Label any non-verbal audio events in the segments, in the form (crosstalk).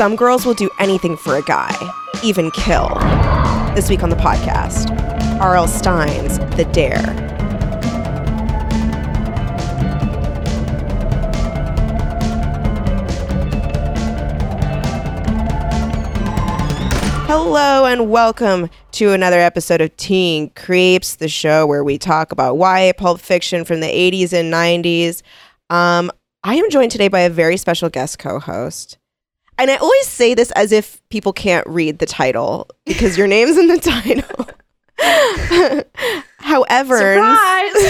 Some girls will do anything for a guy, even kill. This week on the podcast, R.L. Stine's The Dare. Hello and welcome to another episode of Teen Creeps, the show where we talk about YA pulp fiction from the 80s and 90s. Um, I am joined today by a very special guest co-host. And I always say this as if people can't read the title because your name's in the (laughs) title. However, Surprise! (laughs)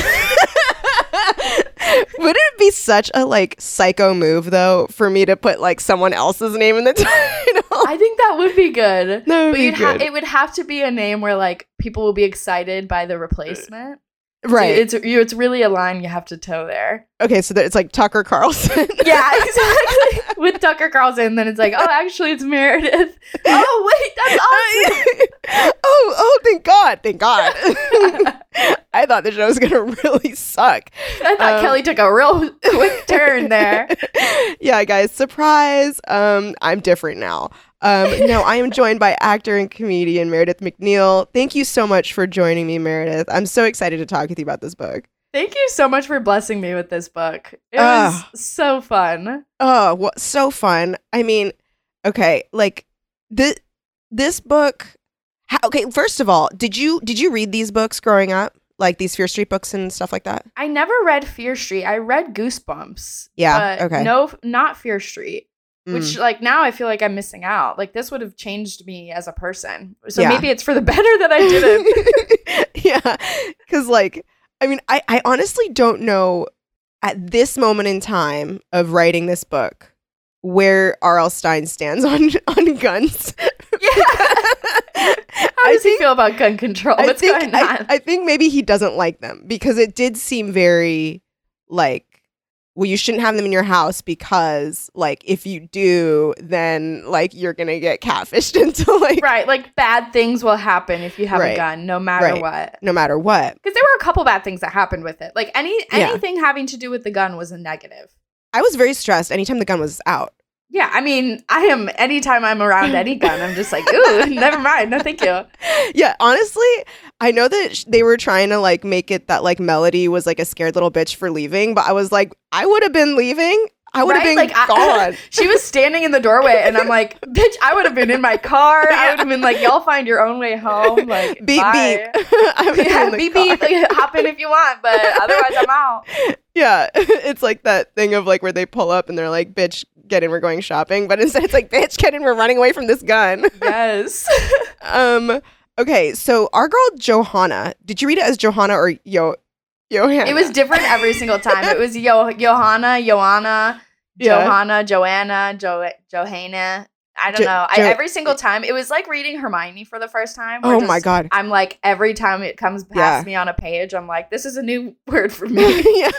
would it be such a like psycho move though for me to put like someone else's name in the (laughs) title? I think that would be good. No, but be you'd ha- it would have to be a name where like people will be excited by the replacement. So right. it's you. It's really a line you have to toe there. okay, so that it's like Tucker Carlson. Yeah, exactly. With Tucker Carlson, then it's like, oh, actually, it's Meredith. Oh, wait, that's (laughs) awesome. oh, oh, thank God. Thank God. (laughs) I thought the show was going (laughs) to really suck. I thought Um, Kelly took a real quick turn there. yeah, guys, surprise. Um, I'm different now. Um, no, I am joined by actor and comedian Meredith McNeil. Thank you so much for joining me, Meredith. I'm so excited to talk with you about this book. Thank you so much for blessing me with this book. It Ah. was so fun. Oh, what so fun. I mean, okay, like this this book how, okay, first of all, did you did you read these books growing up? Like these Fear Street books and stuff like that? I never read Fear Street. I read Goosebumps. Yeah, but okay. No, not Fear Street. Mm. Which like now I feel like I'm missing out. Like this would have changed me as a person. So Yeah. maybe it's for the (laughs) better that I didn't. (laughs) yeah. Cause like, I mean, I, I honestly don't know at this moment in time of writing this book where R.L. Stine stands (laughs) on on guns. yeah. (laughs) How does he feel about gun control? I What's think going I, on? I think maybe he doesn't like them because it did seem very like well you shouldn't have them in your house because like if you do then like you're gonna get catfished (laughs) into like right, like bad things will happen if you have Right. a gun, no matter Right. what. no matter what. Because there were a couple bad things that happened with it. Like any Yeah. anything having to do with the gun was a negative. I was very stressed anytime the gun was out. Yeah, I mean, I am anytime I'm around any gun, I'm just like, ooh, (laughs) never mind. No, thank you. yeah, honestly, I know that sh- they were trying to like make it that like Melody was like a scared little bitch for leaving, but I was like, I would have been leaving. I would have Right? been Like, I- (laughs) gone. She was standing in the doorway, and I'm like, (laughs) bitch, I would have been in my car. I would have been like, y'all find your own way home. Like, beep bye. beep. I would Yeah, in the beep car. beep. Like, hop in if you want, but otherwise, I'm out. Yeah, it's like that thing of like where they pull up and they're like, "Bitch, get in, we're going shopping," but (laughs) instead it's like, "Bitch, get in, we're running away from this gun." (laughs) Yes. (laughs) um. Okay, so our girl Johanna. Did you read it as Johanna or Yo? Johanna. It was different every single time. It was Yo Johanna, Joanna, Yeah. Johanna, Joanna, jo- Johanna. I don't Jo- know. I, Jo- every single time, it was like reading Hermione for the first time. Oh my god. I'm like every time it comes past Yeah. me on a page, I'm like, this is a new (laughs) word for me. (laughs) yeah,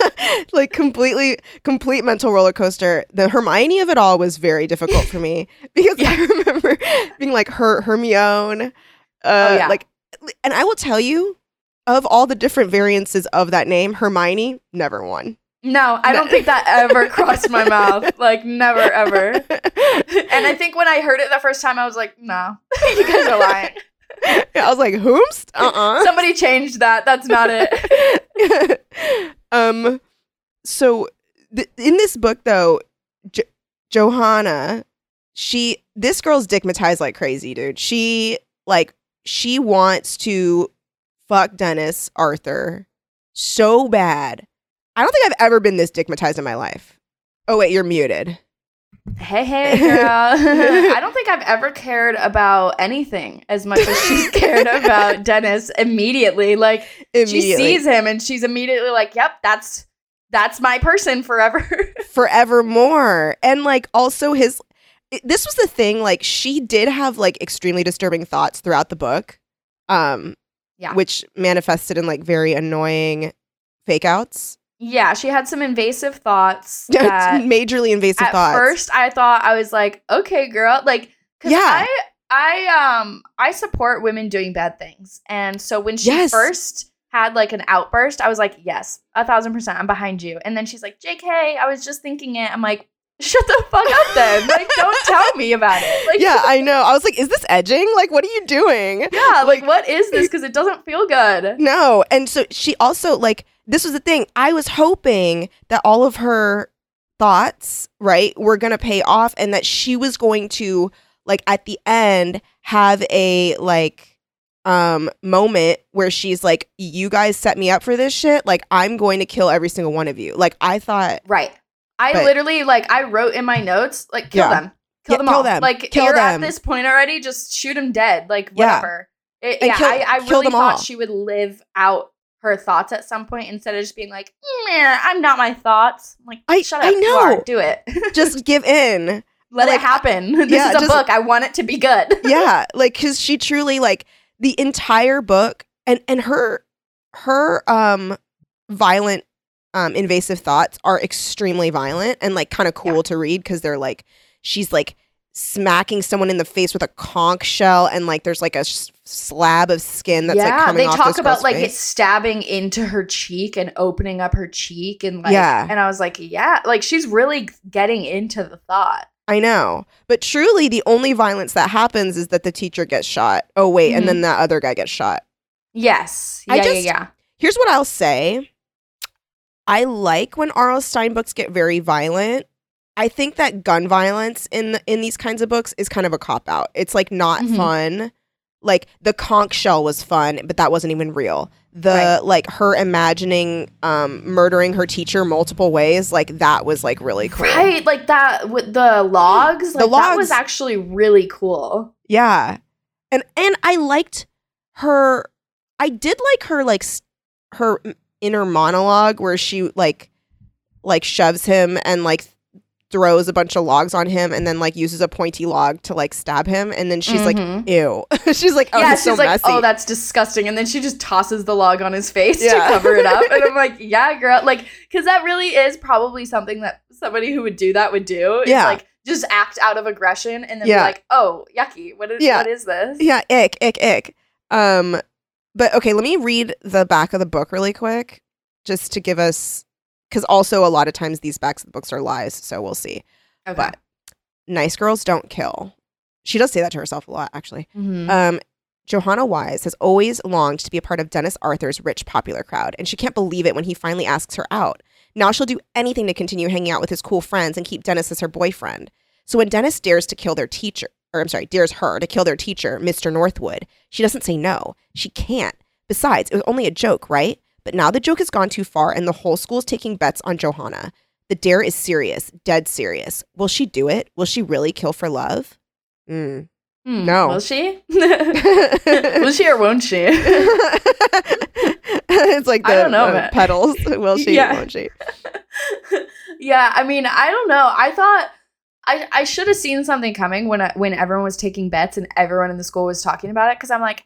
like completely, complete mental roller coaster. The Hermione of it all was very difficult for me (laughs) because I remember being like her Hermione, uh, Oh, yeah. like, and I will tell you, of all the different variances of that name, Hermione never won. No, I don't think that ever (laughs) crossed my mouth. Like never ever. (laughs) And I think when I heard it the first time, I was like, no, (laughs) you guys are lying. I was like, "Whomst? Uh uh Somebody changed that. That's not it. um, so th- in this book, though, jo- Johanna, she this girl's dickmatized like crazy, dude. She like she wants to fuck Dennis Arthur so bad. I don't think I've ever been this dickmatized in my life. Oh wait, you're muted. Hey, hey, girl. (laughs) (laughs) I don't think I've ever cared about anything as much as she's (laughs) cared about Dennis immediately. Like, she sees him and she's immediately like, yep, that's that's my person forever. forevermore. And like also his this was the thing like she did have like extremely disturbing thoughts throughout the book. Um Yeah. which manifested in like very annoying fake outs. Yeah, she had some invasive thoughts (laughs) that Majorly invasive thoughts. at thoughts. first I thought I was like, okay, girl, like, cause Yeah. I, I, um, I support women doing bad things, and so when she Yes. first had like an outburst, I was like, yes, a thousand percent, I'm behind you. And then she's like, J.K., I was just thinking it. I'm like, (laughs) shut the fuck up, then. like, (laughs) don't tell me about it. Like, yeah, I know. I was like, is this edging? Like, what are you doing? yeah, like, what is this? Because it doesn't feel good. No. And so she also, like, this was the thing. I was hoping that all of her thoughts, right, were going to pay off and that she was going to, like, at the end have a, like, um moment where she's like you guys set me up for this shit like i'm going to kill every single one of you like i thought Right. I But- literally like I wrote in my notes like kill Yeah. them, kill Yeah, them kill all. them. Like Kill you're them. at this point already, just shoot them dead. Like Yeah. whatever. It- yeah, kill- I, I really thought all. she would live out her thoughts at some point instead of just being like, "Meh, I'm not my thoughts. I'm like, I- shut I up, you are. know. do it. (laughs) just give in Let Like, it happen. (laughs) This yeah, is a just- book. I want it to be good. (laughs) yeah like because she truly like the entire book and and her her um violent um invasive thoughts are extremely violent and like kind of cool Yeah. to read because they're like she's like smacking someone in the face with a conch shell and like there's like a s- slab of skin that's like yeah, coming they talk about like face. it stabbing into her cheek and opening up her cheek and like Yeah. and I was like, yeah, like she's really getting into the thought. I know. But truly the only violence that happens is that the teacher gets shot. Oh wait, and Mhm. then that other guy gets shot. Yes. I Yeah, just- yeah, yeah. Here's what I'll say. I like when R.L. Stine books get very violent. I think that gun violence in the, in these kinds of books is kind of a cop out. It's like not Mhm. fun. Like the conch shell was fun, but that wasn't even real. The Right. like her imagining um murdering her teacher multiple ways, like that was like really cool. Right, like that with the logs. (gasps) The Like that was actually really cool. Yeah. And and I liked her I did like her like her inner monologue where she like like shoves him and like throws a bunch of logs on him and then like uses a pointy log to like stab him and then she's like Mhm. ew. (laughs) she's like oh yeah, she's so like, messy. oh, that's disgusting, and then she just tosses the log on his face Yeah. to cover it up, and I'm (laughs) like, yeah, girl, like, because that really is probably something that somebody who would do that would do. Yeah. like just act out of aggression and then Yeah. be like, oh, yucky, what is Yeah. what is this? yeah, ick, ick, ick. Um but okay, let me read the back of the book really quick just to give us cuz also a lot of times these backs of the books are lies, so we'll see. Okay. But nice girls don't kill. She does say that to herself a lot, actually. Mhm. Um, Johanna Wise has always longed to be a part of Dennis Arthur's rich, popular crowd, and she can't believe it when he finally asks her out. Now she'll do anything to continue hanging out with his cool friends and keep Dennis as her boyfriend. So when Dennis dares to kill their teacher, or I'm sorry, dares her to kill their teacher, Mr. Northwood, she doesn't say no. She can't. Besides, it was only a joke, right? But now the joke has gone too far, and the whole school is taking bets on Johanna. The dare is serious, dead serious. Will she do it? Will she really kill for love? Mm. Hmm, no. Will she? (laughs) Will she or won't she? (laughs) it's like the I don't know, uh, man. petals. (laughs) Will she? Yeah. Won't she? yeah, I mean, I don't know. I thought I I should have seen something coming when I, when everyone was taking bets and everyone in the school was talking about it because I'm like,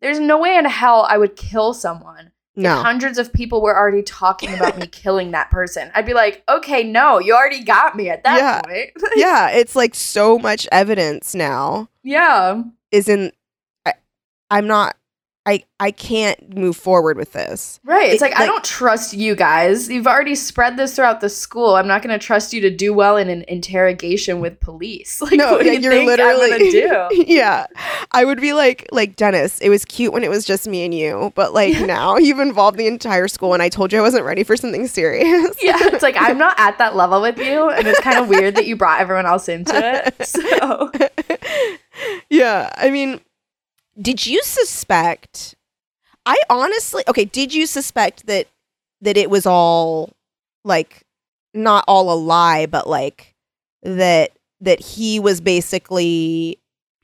there's no way in hell I would kill someone. No. Hundreds of people were already talking about me (laughs) killing that person. I'd be like, okay, no, you already got me at that Yeah. point. (laughs) yeah, it's like so much evidence now yeah. Isn't I, I'm not. I I can't move forward with this. Right. It's It- like, I don't trust you guys. You've already spread this throughout the school. I'm not going to trust you to do well in an interrogation with police. (laughs) Like, no, what do yeah, you you're think literally. I'm going to do? (laughs) yeah, I would be like, like Dennis. It was cute when it was just me and you, but like now (laughs) you've involved the entire school, and I told you I wasn't ready for something serious. yeah, it's like I'm not at that level with you, and it's kind of weird that you brought everyone else into it. So yeah, I mean, did you suspect? I honestly, okay, did you suspect that that it was all like not all a lie, but like that that he was basically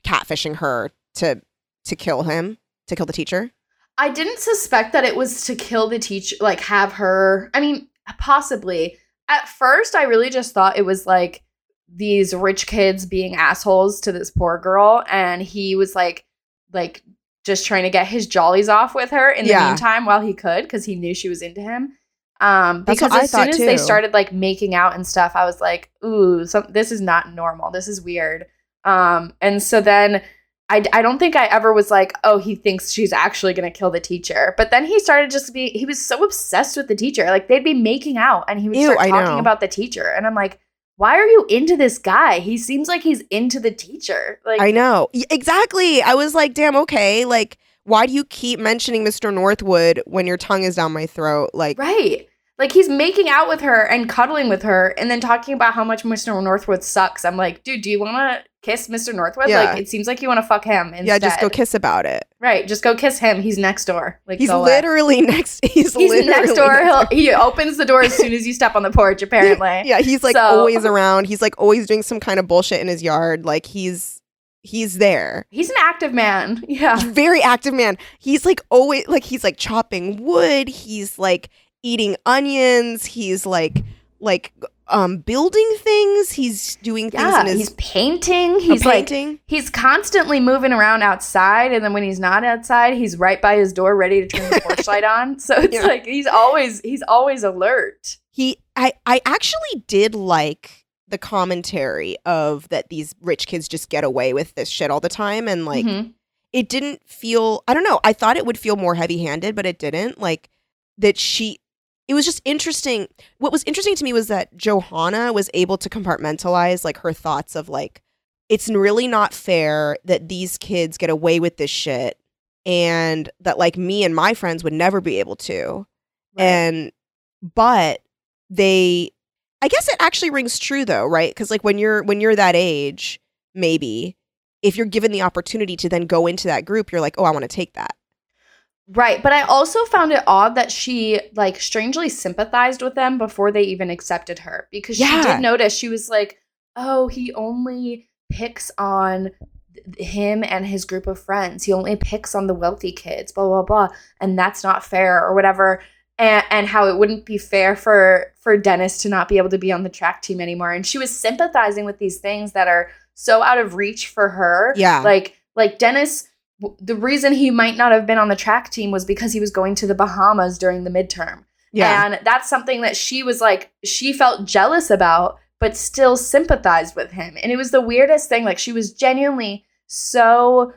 catfishing her to to kill him, to kill the teacher? I didn't suspect that it was to kill the teacher, like have her. I mean, possibly. At first, I really just thought it was like these rich kids being assholes to this poor girl, and he was like, like just trying to get his jollies off with her in the Yeah. meantime while he could because he knew she was into him. Um, because as soon as they started like making out and stuff, I was like, "Ooh, some, this is not normal. This is weird." Um, and so then I, I don't think I ever was like, "Oh, he thinks she's actually going to kill the teacher." But then he started just to be he was so obsessed with the teacher. Like they'd be making out and he would Ew, start talking about the teacher, and I'm like, "Why are you into this guy? He seems like he's into the teacher." Like I know. Exactly. I was like, damn, okay. Like, why do you keep mentioning Mr. Northwood when your tongue is down my throat? Like, Right. Like he's making out with her and cuddling with her and then talking about how much Mr. Northwood sucks. I'm like, dude, do you want to kiss Mr. Northwood? Yeah. Like, it seems like you want to fuck him instead. yeah, just go kiss about it. Right. Just go kiss him. He's next door. Like, He's away. literally next. (laughs) He's, He's literally next door. next He'll, he opens the door as soon as you step on the porch, (laughs) apparently. Yeah, he's like So- always around. He's like always doing some kind of bullshit in his yard. Like he's he's there. He's an active man. Yeah. Very active man. He's like always like he's like chopping wood. He's like eating onions. He's like like um building things. He's doing things Yeah. in his He's painting. He's like, painting. he's constantly moving around outside. And then when he's not outside, he's right by his door ready to turn the (laughs) porch light on. So it's Yeah. like he's always, he's always alert. he I I actually did like the commentary of that these rich kids just get away with this shit all the time and like Mhm. it didn't feel I don't know, I thought it would feel more heavy-handed, but it didn't. Like that she it was just interesting. What was interesting to me was that Johanna was able to compartmentalize like her thoughts of like it's really not fair that these kids get away with this shit and that like me and my friends would never be able to. And but they I guess it actually rings true though, right? Cuz like when you're when you're that age, maybe if you're given the opportunity to then go into that group, you're like, "Oh, I want to take that." Right, but I also found it odd that she like strangely sympathized with them before they even accepted her because she did notice she was like, "Oh, he only picks on him and his group of friends. He only picks on the wealthy kids, blah blah blah, and that's not fair or whatever." And, and how it wouldn't be fair for for Dennis to not be able to be on the track team anymore. And she was sympathizing with these things that are so out of reach for her. Yeah. Like like Dennis the reason he might not have been on the track team was because he was going to the Bahamas during the midterm. Yeah. And that's something that she was like, she felt jealous about, but still sympathized with him. And it was the weirdest thing. Like, she was genuinely so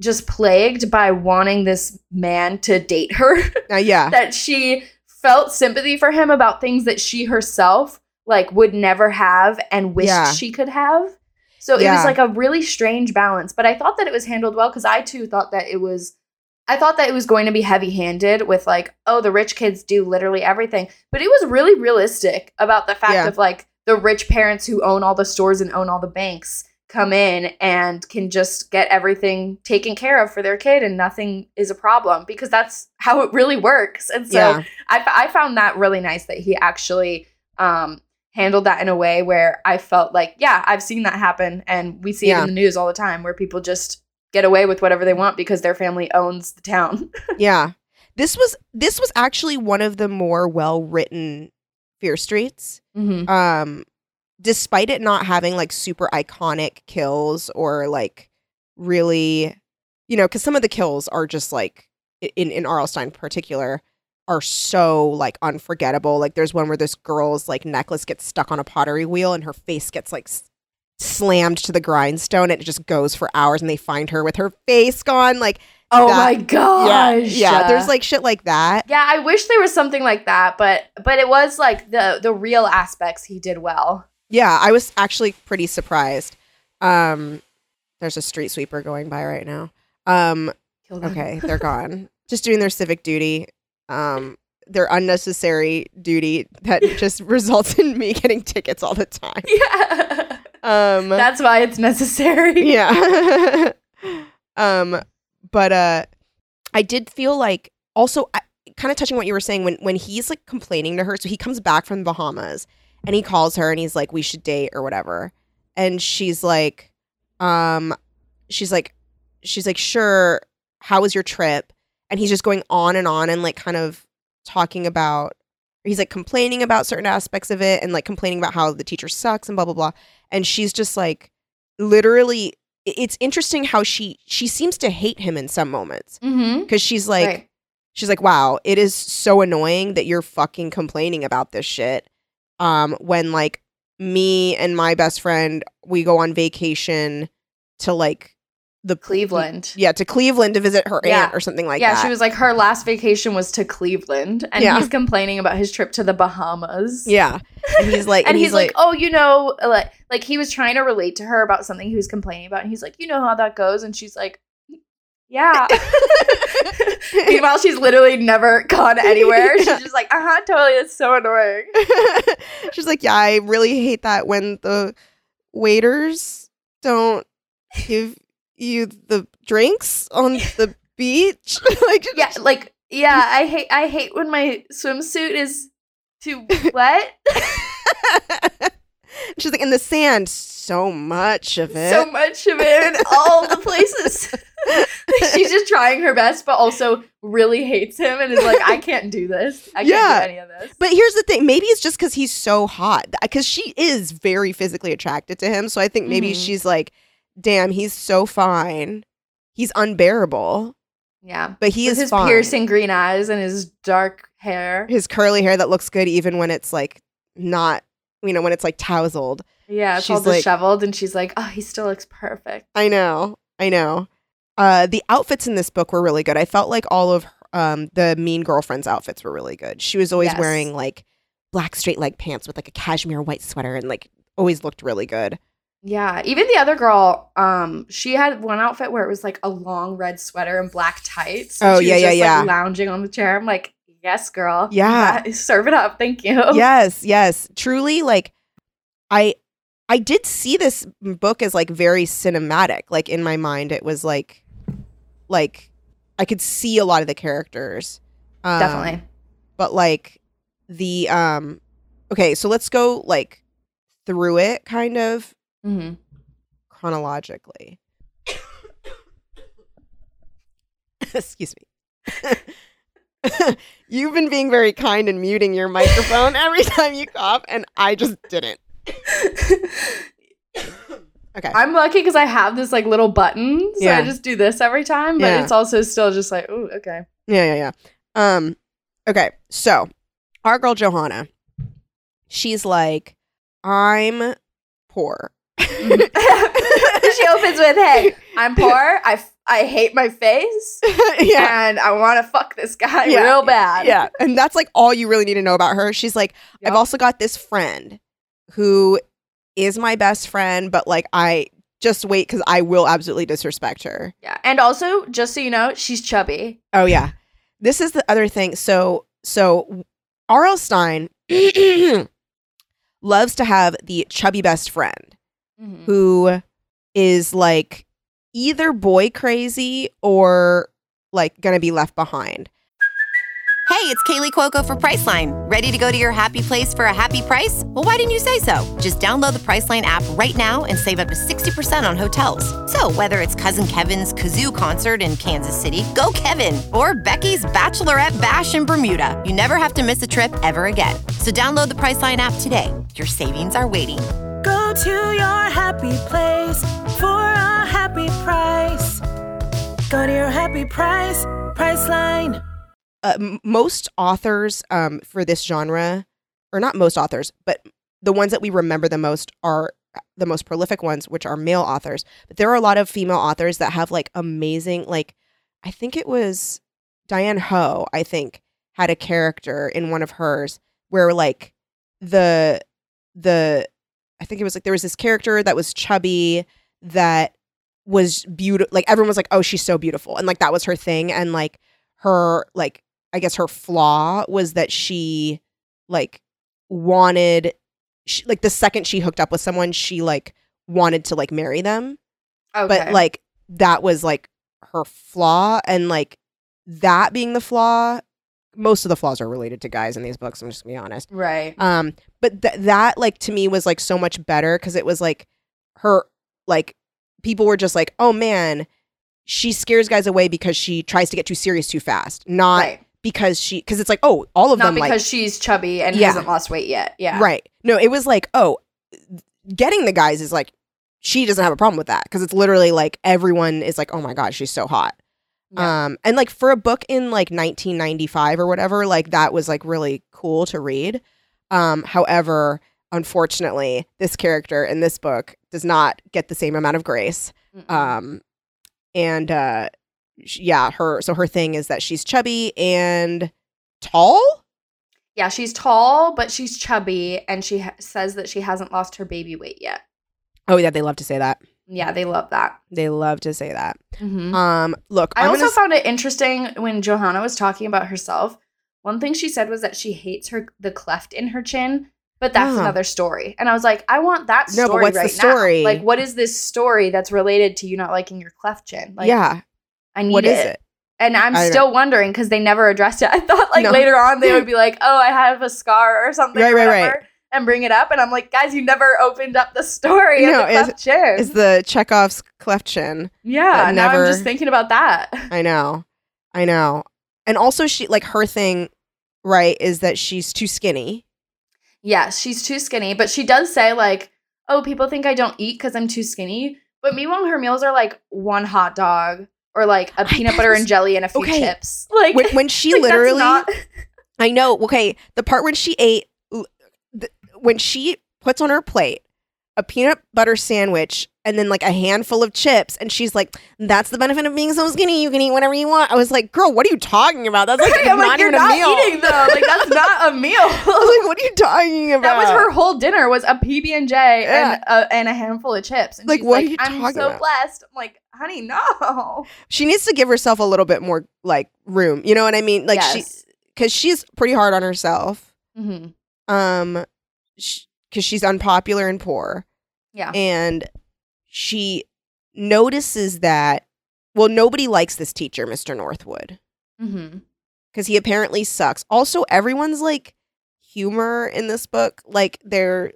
just plagued by wanting this man to date her (laughs) Uh, yeah. that she felt sympathy for him about things that she herself like would never have and wished Yeah. she could have. So it Yeah. was like a really strange balance, but I thought that it was handled well cuz I too thought that it was I thought that it was going to be heavy-handed with like oh the rich kids do literally everything, but it was really realistic about the fact Yeah. of like the rich parents who own all the stores and own all the banks come in and can just get everything taken care of for their kid and nothing is a problem because that's how it really works. And so yeah. I, f- I found that really nice that he actually um, handled that in a way where I felt like, yeah, I've seen that happen. And we see it Yeah. in the news all the time where people just get away with whatever they want because their family owns the town. (laughs) Yeah. This was this was actually one of the more well-written Fear Streets. mm-hmm. um despite it not having like super iconic kills or like really you know because some of the kills are just like in in R.L. Stine in particular are so like unforgettable like there's one where this girl's like necklace gets stuck on a pottery wheel and her face gets like s- slammed to the grindstone and it just goes for hours and they find her with her face gone like Oh that- my gosh. yeah yeah, there's like shit like that Yeah, I wish there was something like that, but but it was like the the real aspects he did well. Yeah, I was actually pretty surprised. Um, there's a street sweeper going by right now. Um, okay, they're gone. (laughs) Just doing their civic duty. Um, their unnecessary duty that (laughs) just results in me getting tickets all the time. Yeah. Um, That's why it's necessary. yeah. (laughs) um, but uh, I did feel like also kind of touching what you were saying when when he's like complaining to her. So he comes back from the Bahamas and he calls her and he's like, "We should date" or whatever, and she's like, um, she's like, she's like, "Sure." How was your trip? And he's just going on and on and like kind of talking about he's like complaining about certain aspects of it and like complaining about how the teacher sucks and blah blah blah and she's just like literally it's interesting how she she seems to hate him in some moments Mm-hmm. because she's like right. she's like wow it is so annoying that you're fucking complaining about this shit um when like me and my best friend we go on vacation to like the Cleveland. yeah to cleveland to visit her Yeah. aunt or something like yeah, that Yeah, she was like her last vacation was to Cleveland, and Yeah. he's complaining about his trip to the Bahamas. yeah and he's like (laughs) and he's, like, "Oh, you know, like, like he was trying to relate to her about something he was complaining about, and he's like, you know how that goes," and she's like, "Yeah." (laughs) (laughs) Meanwhile, she's literally never gone anywhere. She's just like, "Uh huh, totally." It's so annoying. She's like, yeah, I really hate that when the waiters don't give you the drinks on the (laughs) beach. (laughs) like, Yeah, like, yeah, I hate, I hate when my swimsuit is too wet. (laughs) she's like, in the sand, so much of it. so much of it in all the places. She's just trying her best, but also really hates him and is like, I can't do this. I can't Yeah. do any of this. but here's the thing. Maybe it's just because he's so hot. Because she is very physically attracted to him. So I think maybe Mhm. she's like, damn, he's so fine. He's unbearable. Yeah. But he With is his fine. piercing green eyes and his dark hair. his curly hair that looks good even when it's like not you know when it's like tousled Yeah, it's all She's like- disheveled, and she's like, "Oh, he still looks perfect." i know i know uh the outfits in this book were really good i felt like all of um the mean girlfriend's outfits were really good she was always Yes. wearing like black straight leg pants with like a cashmere white sweater and like always looked really good Yeah, even the other girl, um, she had one outfit where it was like a long red sweater and black tights. and Oh, she yeah, was yeah, just, yeah. Like, lounging on the chair. I'm like, yes, girl. Yeah. Yeah, (laughs) serve it up. Thank you. yes yes truly like i i did see this book as like very cinematic like in my mind it was like like i could see a lot of the characters um, definitely. but like the um okay so let's go like through it kind of hmm chronologically (coughs) excuse me (laughs) you've been being very kind and muting your microphone every time you cough and i just didn't (coughs) okay I'm lucky because I have this like little button, so Yeah. I just do this every time. But Yeah. it's also still just like, oh, okay. Yeah, yeah, yeah. Um, okay, so our girl Johanna, she's like, I'm poor. Mm-hmm. (laughs) she opens with, "Hey, I'm poor. I, f- I hate my face, (laughs) yeah. and I want to fuck this guy Yeah. real bad." Yeah. And that's like all you really need to know about her. She's like, Yep. I've also got this friend who is my best friend, but like I just wait because I will absolutely disrespect her. yeah. And also, just so you know, she's chubby. Oh yeah. This is the other thing. So so R.L. Stine (clears throat) loves to have the chubby best friend Mhm. who is like either boy crazy or like gonna be left behind. Hey, it's Kaley Cuoco for Priceline. Ready to go to your happy place for a happy price? Well, why didn't you say so? Just download the Priceline app right now and save up to 60% on hotels. So, whether it's Cousin Kevin's Kazoo concert in Kansas City, go Kevin, or Becky's Bachelorette Bash in Bermuda, you never have to miss a trip ever again. So, download the Priceline app today. Your savings are waiting. Go to your happy place for a happy price. Go to your happy price, Priceline. uh, most authors um, for this genre, or not most authors, but the ones that we remember the most are the most prolific ones, which are male authors. But there are a lot of female authors that have like amazing, like I think it was Diane Hoh. I think had a character in one of hers where like the the I think it was like there was this character that was chubby that was beautiful. Like everyone was like, "Oh, she's so beautiful," and like that was her thing, and like her like I guess her flaw was that she like wanted she, like the second she hooked up with someone she like wanted to like marry them Okay. but like that was like her flaw and like that being the flaw most of the flaws are related to guys in these books i'm just gonna be honest right. um but th- that like to me was like so much better because it was like her like people were just like oh man she scares guys away because she tries to get too serious too fast not right. because she because it's like oh all of them, Not them because like she's chubby and Yeah. hasn't lost weight yet. Yeah. right no it was like oh getting the guys is like she doesn't have a problem with that because it's literally like everyone is like oh my god she's so hot Yeah. um and like for a book in like 1995 or whatever like that was like really cool to read um however unfortunately this character in this book does not get the same amount of grace Mm-mm. um and uh sh- yeah her so her thing is that she's chubby and tall yeah, she's tall, but she's chubby, and she ha- says that she hasn't lost her baby weight yet. oh yeah they love to say that Yeah, they love that. they love to say that Mhm. um look I I'm also found it interesting when Johanna was talking about herself. One thing she said was that she hates her the cleft in her chin, but that's Ah. another story. And I was like, I want that story No, but what's the story? now. Like, what is this story that's related to you not liking your cleft chin? Like, yeah I need what it. is it And I'm I still wondering because they never addressed it. I thought like No. later on they (laughs) would be like, "Oh, I have a scar or something," Right, or right, right. And bring it up. And I'm like, guys, you never opened up the story No, it's- is the chekhov's cleft chin yeah, now never- I'm just thinking about that. I know. I know. And also she like her thing, right, is that she's too skinny. Yes, she's too skinny, but she does say like, "Oh, people think I don't eat because I'm too skinny." But meanwhile, her meals are like one hot dog or like a peanut butter and jelly and a few okay. chips. Like When, when she (laughs) like, literally not- I know, okay, the part when she ate when she puts on her plate a peanut butter sandwich and then like a handful of chips and she's like that's the benefit of being so skinny you can eat whatever you want i was like girl what are you talking about that's like (laughs) I'm not like, even not a meal eating though. Like that's (laughs) not a meal. I was like what are you talking about That was her whole dinner was a PB and J Yeah. and a, and a handful of chips. And Like, what are like, you I'm so about?" blessed. I'm like, honey, no. she needs to give herself a little bit more like room you know what i mean like she because she's pretty hard on herself hmm um because she's unpopular and poor. Yeah. and she notices that well nobody likes this teacher mr northwood. Hmm because he apparently sucks. Also everyone's like humor in this book like they're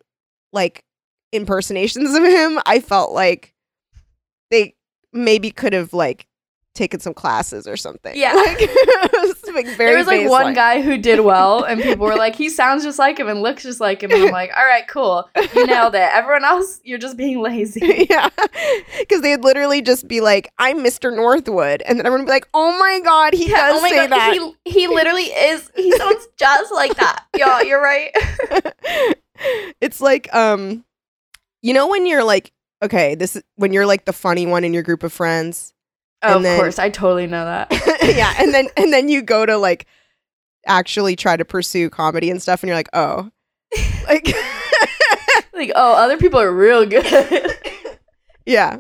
like impersonations of him. I felt like they maybe could have like taken some classes or something Yeah. like, (laughs) it was, like, very there was like one guy who did well, and people were like, he sounds just like him and looks just like him. And I'm like, all right, cool. You nailed it. Everyone else, you're just being lazy. (laughs) yeah. Because they'd literally just be like, I'm Mr. Northwood. And then everyone would be like, oh my God, he Yeah, does say that. He, he literally is. He sounds (laughs) just like that. Yeah, you're right. it's like, um, you know, when you're like, okay, this is when you're like the funny one in your group of friends. Oh, And of then- course. I totally know that. (laughs) yeah. And then, and then you go to like actually try to pursue comedy and stuff. And you're like, oh, (laughs) like, (laughs) like, oh, other people are real good. yeah.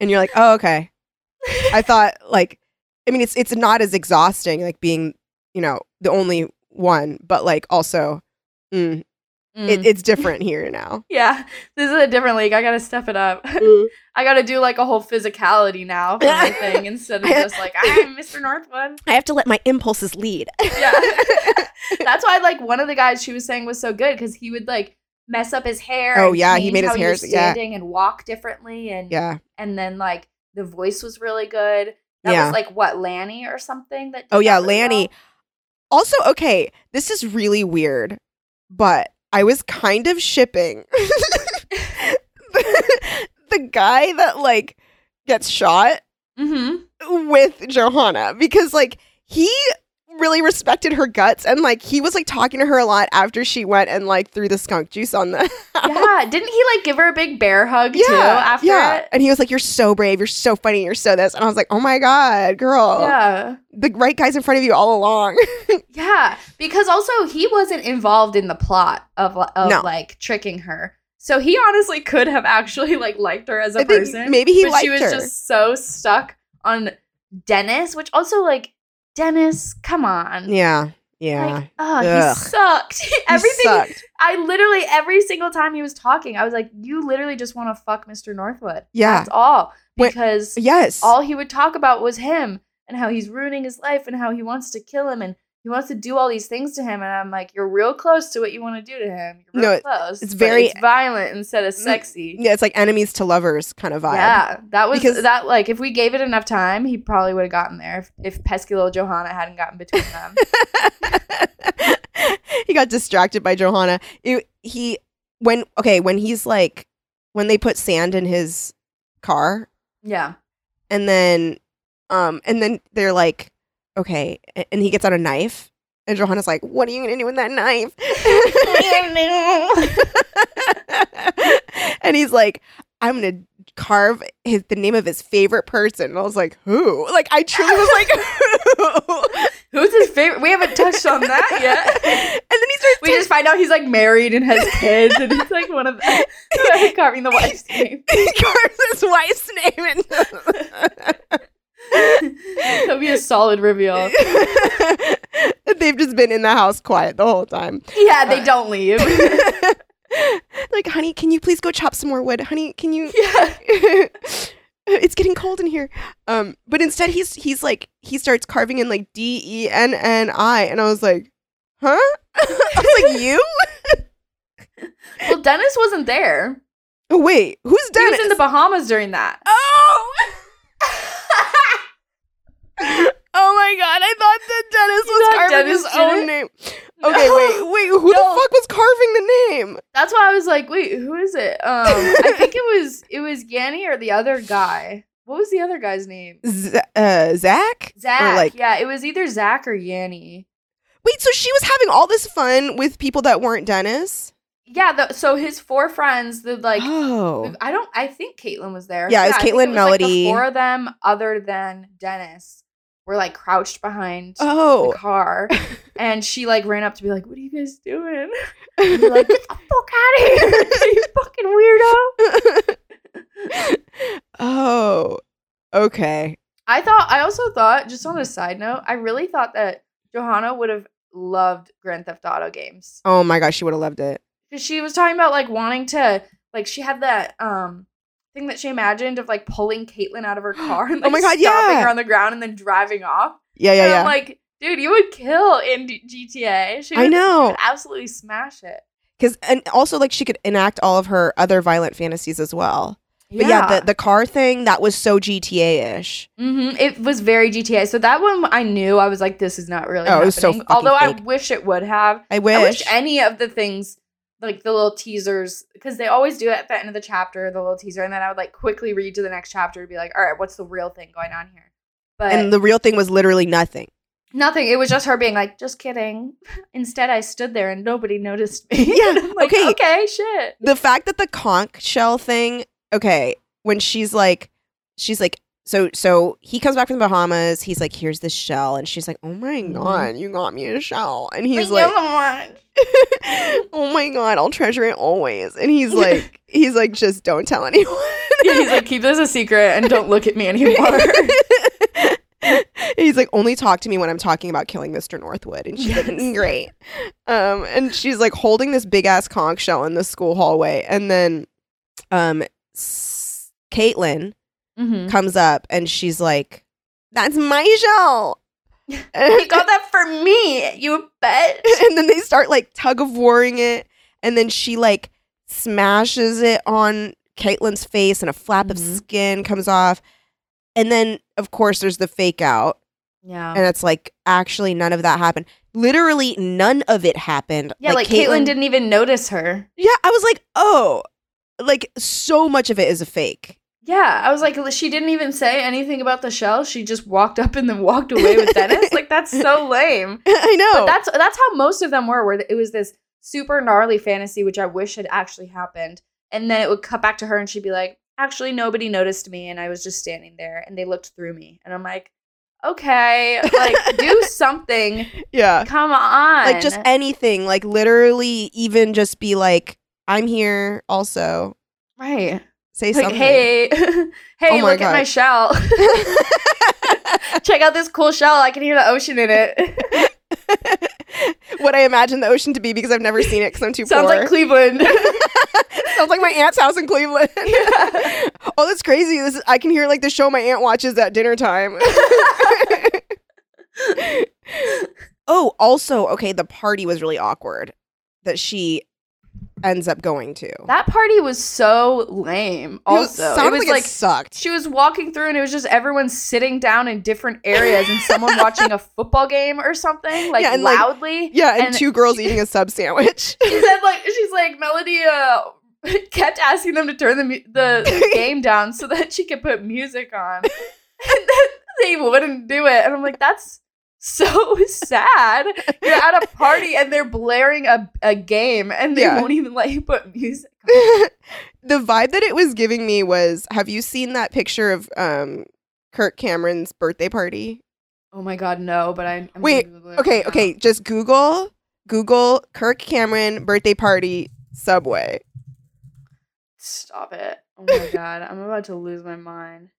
And you're like, oh, okay. I thought like I mean it's it's not as exhausting like being, you know, the only one, but like also mm, it, Mm. it's different here now. (laughs) yeah, this is a different league. I gotta step it up. (laughs) I gotta do like a whole physicality now for my (laughs) thing instead of just like I'm Mr. Northwood. I have to let my impulses lead. Yeah. That's why like one of the guys she was saying was so good because he would like mess up his hair. Oh, yeah, he made his hair- was yeah. standing and walk differently and yeah. and then like the voice was really good. That Yeah. was like what Lanny or something that. Oh yeah, really Lanny. Also, okay, this is really weird, but I was kind of shipping (laughs) the guy that like gets shot. Mhm. with Johanna because like he really respected her guts and like he was like talking to her a lot after she went and like threw the skunk juice on the (laughs) Yeah, didn't he like give her a big bear hug too after yeah. it? And he was like, You're so brave, you're so funny, you're so this. And I was like, Oh my God, girl. Yeah. The right guy's in front of you all along. (laughs) Yeah, because also he wasn't involved in the plot of of No. like tricking her. So he honestly could have actually like liked her as a I think person. maybe he but liked she was her. just so stuck on Dennis, which also like Dennis, come on. yeah. Yeah. Like, oh, Ugh. he sucked. (laughs) He Everything sucked. I literally every single time he was talking, I was like, you literally just want to fuck Mr. Northwood. Yeah. That's all. When- Because Yes. all he would talk about was him and how he's ruining his life and how he wants to kill him and he wants to do all these things to him, and I'm like, you're real close to what you want to do to him. You're No, real it- close. it's very- it's violent instead of sexy. Yeah, it's like enemies to lovers kind of vibe. Yeah, that was Because- that. Like, if we gave it enough time, he probably would have gotten there. If, if pesky little Johanna hadn't gotten between them. (laughs) he got distracted by Johanna. It- he when okay when he's like when they put sand in his car yeah, and then um and then they're like okay and he gets out a knife and Johanna's like what are you gonna do with that knife (laughs) and he's like I'm gonna carve his the name of his favorite person and I was like who like I truly was like who (laughs) who's his favorite? We haven't touched on that (laughs) yet. and then he starts We just find out he's like married and has kids, and he's like one of the carving the wife's name. he carves his wife's name into That'll be a solid reveal. (laughs) They've just been in the house quiet the whole time. Yeah, they don't leave. (laughs) like, honey, can you please go chop some more wood? Honey, can you? yeah. (laughs) it's getting cold in here. Um, but instead, he's he's like he starts carving in like D E N N I, and I was like, huh? I was like, you? Well, Dennis wasn't there. Oh wait, who's Dennis? He Dennis? was in the Bahamas during that. oh. Oh my god! I thought that Dennis was carving Dennis his own it? name. Okay, wait, wait. Who No. the fuck was carving the name? That's why I was like, wait, who is it? Um, I think it was it was Yanni or the other guy. What was the other guy's name? Z- uh, Zach? Zach. like- yeah, it was either Zach or Yanni. Wait, so she was having all this fun with people that weren't Dennis? Yeah, the, so his four friends, the like oh. I don't I think Caitlin was there. Yeah, it was Caitlin, like, Melody. the four of them other than Dennis were like crouched behind Oh. the car. (laughs) and she like ran up to be like, What are you guys doing? (laughs) And they're like, Get the fuck out of here, (laughs) you fucking weirdo. oh. Okay. I thought I also thought, just on a side note, I really thought that Johanna would have loved Grand Theft Auto games. Oh my gosh, she would have loved it. Because she was talking about like wanting to like she had that um thing that she imagined of like pulling Caitlyn out of her (gasps) car and like Oh my God, stopping yeah. her on the ground and then driving off. Yeah, yeah, and yeah. I'm like, dude, you would kill in D- GTA. She I know. She would absolutely smash it. Cuz and also like she could enact all of her other violent fantasies as well. But yeah, the the car thing that was so GTA-ish. hmm It was very GTA. So that one I knew I was like, this is not really. Oh, it was so happening. Although I wish it would have. I wish. I wish any of the things, like the little teasers, because they always do it at the end of the chapter, the little teaser, and then I would like quickly read to the next chapter to be like, all right, what's the real thing going on here? But and the real thing was literally nothing. nothing. It was just her being like, just kidding. (laughs) Instead, I stood there and nobody noticed me. (laughs) Yeah, like, okay. okay, shit. the fact that the conch shell thing okay when she's like she's like so so he comes back from the bahamas. He's like here's this shell. And she's like oh my Mhm. god you got me a shell. And he's like (laughs) oh my god i'll treasure it always. And he's (laughs) like he's like just don't tell anyone. (laughs) Yeah, he's like, keep this a secret and don't look at me anymore. he's like only talk to me when i'm talking about killing mr northwood. And she's like great. Um and she's like holding this big ass conch shell in the school hallway. And then um S- caitlin mm-hmm. comes up and she's like that's my shell (laughs) You got that for me, you bet. (laughs) and then they start like tug of warring it and then she like smashes it on caitlin's face and a flap of Mhm. skin comes off and then of course there's the fake out Yeah. and it's like actually none of that happened literally none of it happened Yeah, like, Caitlyn didn't even notice her. yeah i was like oh like so much of it is a fake Yeah, I was like, she didn't even say anything about the shell. She just walked up and then walked away with Dennis. (laughs) like that's so lame. (laughs) i know But that's that's how most of them were. Where it was this super gnarly fantasy, which I wish had actually happened, and then it would cut back to her, and she'd be like, "Actually, nobody noticed me, and I was just standing there, and they looked through me." And I'm like, "Okay, like (laughs) do something. yeah Come on, like just anything like literally even just be like i'm here also right." Say Like, something hey, (laughs) hey, Oh look at my shell. (laughs) Check out this cool shell. I can hear the ocean in it. (laughs) what i imagine the ocean to be because i've never seen it because i'm too Sounds poor Sounds like Cleveland. sounds like my aunt's house in cleveland oh that's crazy this is, i can hear like the show my aunt watches at dinner time Oh, also, okay, the party was really awkward that she ends up going to. That party was so lame. Also, it sounded was like, like it sucked. she was walking through and it was just everyone sitting down in different areas and someone (laughs) watching a football game or something like Yeah, and, like- loudly. yeah, and, and two girls eating a (laughs) sub sandwich. she said like she's like Melody uh (laughs) kept asking them to turn the mu- the game down so that she could put music on, and then they wouldn't do it. And I'm like, that's so (laughs) sad. You're at a party and they're blaring a, a game and they Yeah. won't even let you put music. (laughs) on. the vibe that it was giving me was have you seen that picture of um Kirk Cameron's birthday party? Oh my god, no! But I I'm Wait, gonna Google it Okay, now. okay, just Google Google Kirk Cameron birthday party subway. Stop it! Oh my (laughs) god, I'm about to lose my mind.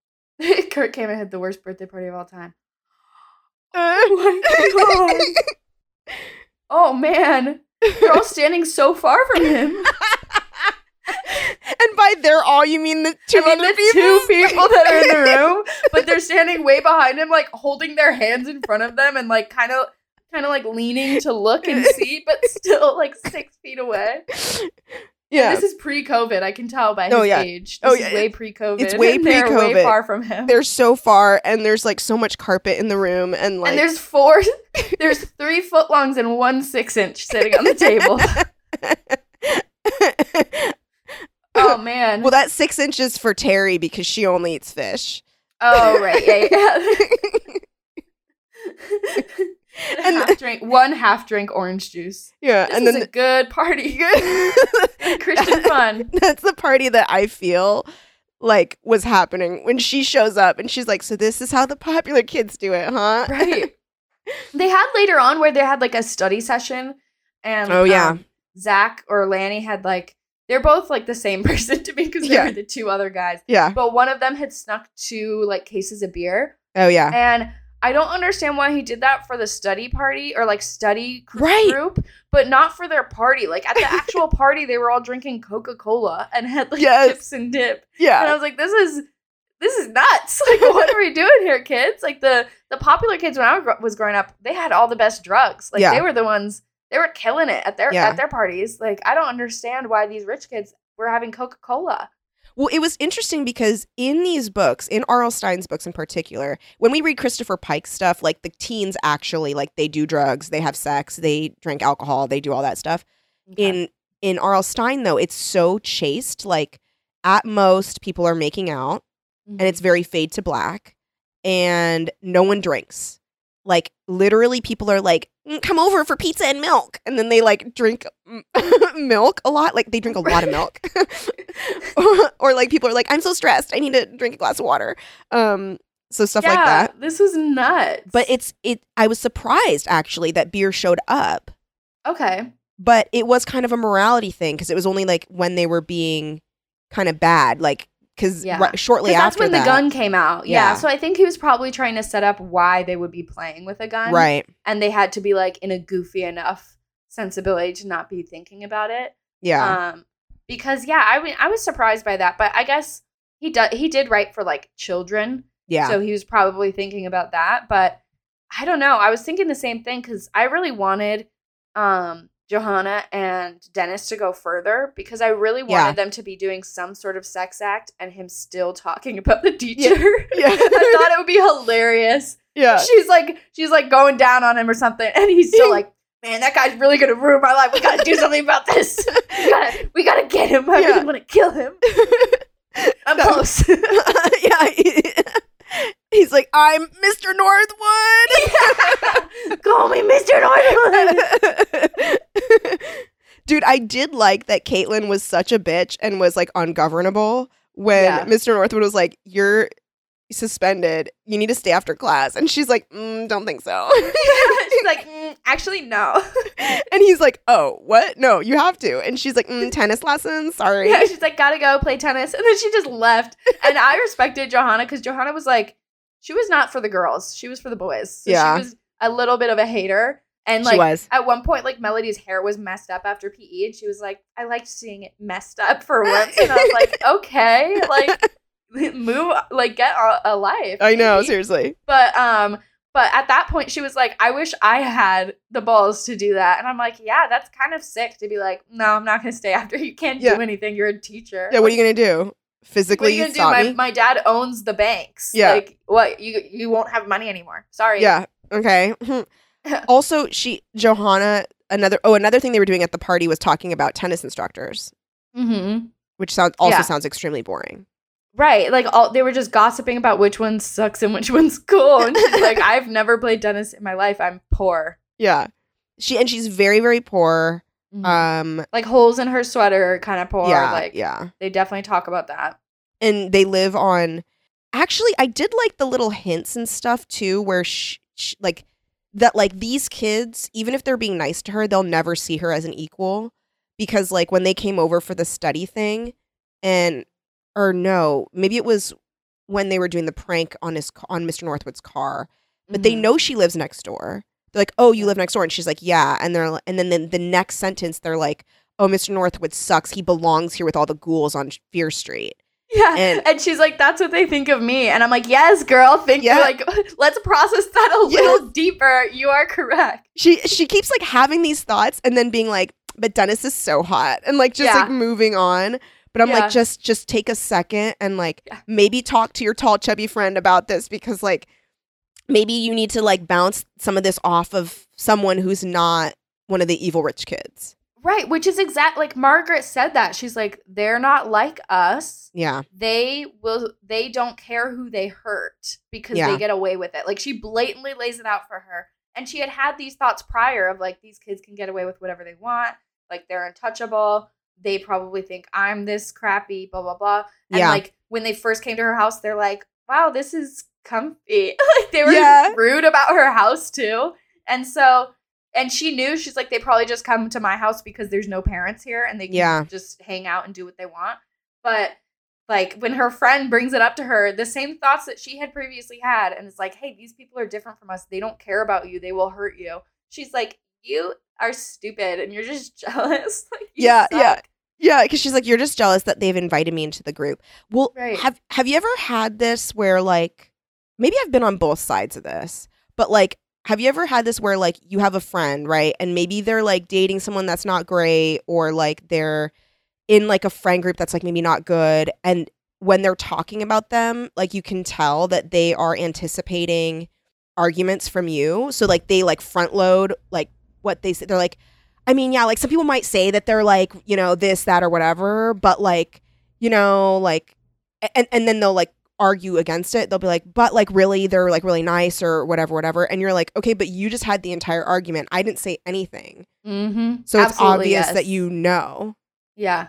Kirk Cameron had the worst birthday party of all time. Oh my god! (laughs) Oh man, they're all standing so far from him. (laughs) and by they're all you mean the two I mean, the people? two (laughs) people that are in the room, but they're standing way behind him, like holding their hands in front of them and like kind of, kind of like leaning to look and see, but still like six feet away. Yeah. This is pre-COVID. I can tell by oh, his Oh, yeah. age. Oh, This yeah, is way pre-COVID. it's way (laughs) and pre-COVID. far from him. they're so far and there's like so much carpet in the room and like and there's four. (laughs) There's three footlongs and one six-inch sitting on the table. (laughs) oh man. well that six inches for Terry because she only eats fish. oh right. Yeah. yeah. And- half drink one half drink orange juice. Yeah, This and is then a good party. (laughs) (laughs) Christian fun. (laughs) That's the party that I feel like was happening when she shows up and she's like, "So this is how the popular kids do it, huh?" Right. They had later on where they had like a study session, and Oh, yeah. um, Zach or Lanny had like they're both like the same person to me because they Yeah. were the two other guys, Yeah. but one of them had snuck two like cases of beer, Oh yeah. and I don't understand why he did that for the study party or like study gr- Right. group, but not for their party. Like at the actual (laughs) party, they were all drinking Coca Cola and had like Yes. chips and dip. Yeah, And I was like, this is this is nuts. (laughs) Like, what are we doing here, kids? Like the the popular kids when I was growing up, they had all the best drugs. Like Yeah. they were the ones they were killing it at their Yeah. at their parties. Like I don't understand why these rich kids were having Coca Cola. Well, it was interesting because in these books, in R.L. Stine's books in particular, when we read Christopher Pike's stuff, like the teens actually like they do drugs, they have sex, they drink alcohol, they do all that stuff. In in R.L. Stein though, it's so chaste. Like at most, people are making out. and it's very fade to black and no one drinks like literally people are like "Mm, come over for pizza and milk. And then they like drink (laughs) milk a lot. Like they drink a lot of milk. (laughs) Or, or, like people are like i'm so stressed. I need to drink a glass of water. Um so stuff like that. This was nuts. but it's it i was surprised actually that beer showed up. Okay. but it was kind of a morality thing because it was only like when they were being kind of bad like because Yeah. shortly 'Cause after that's when that, the gun came out. Yeah. Yeah. So I think he was probably trying to set up why they would be playing with a gun. right And they had to be like in a goofy enough sensibility to not be thinking about it. yeah Um, because yeah, I mean, I was surprised by that, but I guess he did he did write for like children, yeah so he was probably thinking about that. But I don't know. I was thinking the same thing because I really wanted um Johanna and Dennis to go further because I really wanted Yeah. them to be doing some sort of sex act and him still talking about the teacher. (laughs) Yeah. I thought it would be hilarious. yeah She's like she's like going down on him or something, and he's still (laughs) like, "Man, that guy's really gonna ruin my life. We gotta do something about this. (laughs) We gotta, we gotta get him. I Yeah. really want to kill him. I'm close." yeah. He- he's like, I'm Mr. Northwood. (laughs) Call me Mr. Northwood. (laughs) Dude, I did like that Caitlin was such a bitch and was like ungovernable when Yeah. Mr. Northwood was like, You're suspended. You need to stay after class. And she's like, mm, Don't think so. (laughs) she's like, "Mm, "Actually, no." And he's like, Oh, what? No, you have to. And she's like, mm, Tennis lessons? Sorry. Yeah, she's like, "Gotta go play tennis," and then she just left. (laughs) And I respected Johanna because Johanna was like, she was not for the girls. She was for the boys. So Yeah. she was a little bit of a hater. And like at one point, like Melody's hair was messed up after PE, and she was like, "I liked seeing it messed up for once." And I was like, (laughs) "Okay, like (laughs) move, like get a, a life." I know, maybe." seriously. But um, But at that point, she was like, I wish I had the balls to do that. And I'm like, yeah, that's kind of sick to be like, no, I'm not going to stay (laughs) after. You can't Yeah. do anything. You're a teacher. Yeah, what are you gonna do? What are Physically you gonna do? My, my dad owns the banks. Yeah. Like, what? You you won't have money anymore. Sorry. Yeah. Okay. (laughs) (laughs) also, she Johanna. Another. Oh, another thing they were doing at the party was talking about tennis instructors, Mm-hmm. which sounds also Yeah. sounds extremely boring. Right. Like all they were just gossiping about which one sucks and which (laughs) one's cool. And she's like, (laughs) I've never played tennis in my life. I'm poor. Yeah. She and she's very very poor. Mhm. Um. like holes in her sweater kind of poor. yeah. like yeah. they definitely talk about that. and they live on actually i did like the little hints and stuff too where sh- sh- like that like these kids even if they're being nice to her they'll never see her as an equal because like when they came over for the study thing and or no maybe it was when they were doing the prank on his on mr northwood's car but they Mhm. know she lives next door they're like oh you live next door and she's like yeah and they're and then the, the next sentence they're like oh mr northwood sucks he belongs here with all the ghouls on fear street Yeah. And- And, she's like, that's what they think of me. And I'm like, yes, girl. Think Yeah. like (laughs) let's process that a little deeper. You are correct. she she keeps like having these thoughts and then being like but dennis is so hot and like just Yeah. like moving on but i'm Yeah. like just just take a second and like Yeah. maybe talk to your tall chubby friend about this because like maybe you need to like bounce some of this off of someone who's not one of the evil rich kids Right. Which is exact like Margaret said that. She's like, they're not like us. yeah They will they don't care who they hurt because Yeah. they get away with it. Like she blatantly lays it out for her. And she had had these thoughts prior of like these kids can get away with whatever they want. Like they're untouchable. They probably think I'm this crappy, blah blah blah. And Yeah. like when they first came to her house, they're like, "Wow, this is comfy." (laughs) like they were Yeah. rude about her house too. And so and she knew she's like they probably just come to my house because there's no parents here and they can Yeah. just hang out and do what they want. But like when her friend brings it up to her, the same thoughts that she had previously had, and it's like, hey, these people are different from us. They don't care about you. They will hurt you. She's like, you are stupid and you're just (laughs) jealous. like, you Yeah, yeah. yeah because she's like you're just jealous that they've invited me into the group well Right. have have you ever had this where like maybe i've been on both sides of this but like have you ever had this where like you have a friend right and maybe they're like dating someone that's not great or like they're in like a friend group that's like maybe not good and when they're talking about them like you can tell that they are anticipating arguments from you so like they like front load like what they say. They're like i mean yeah like some people might say that they're like you know this that or whatever but like you know like and and then they'll like argue against it. They'll be like but like really they're like really nice or whatever whatever. And you're like okay but you just had the entire argument. I didn't say anything. Mm-hmm. so it's obvious that you know. Yeah.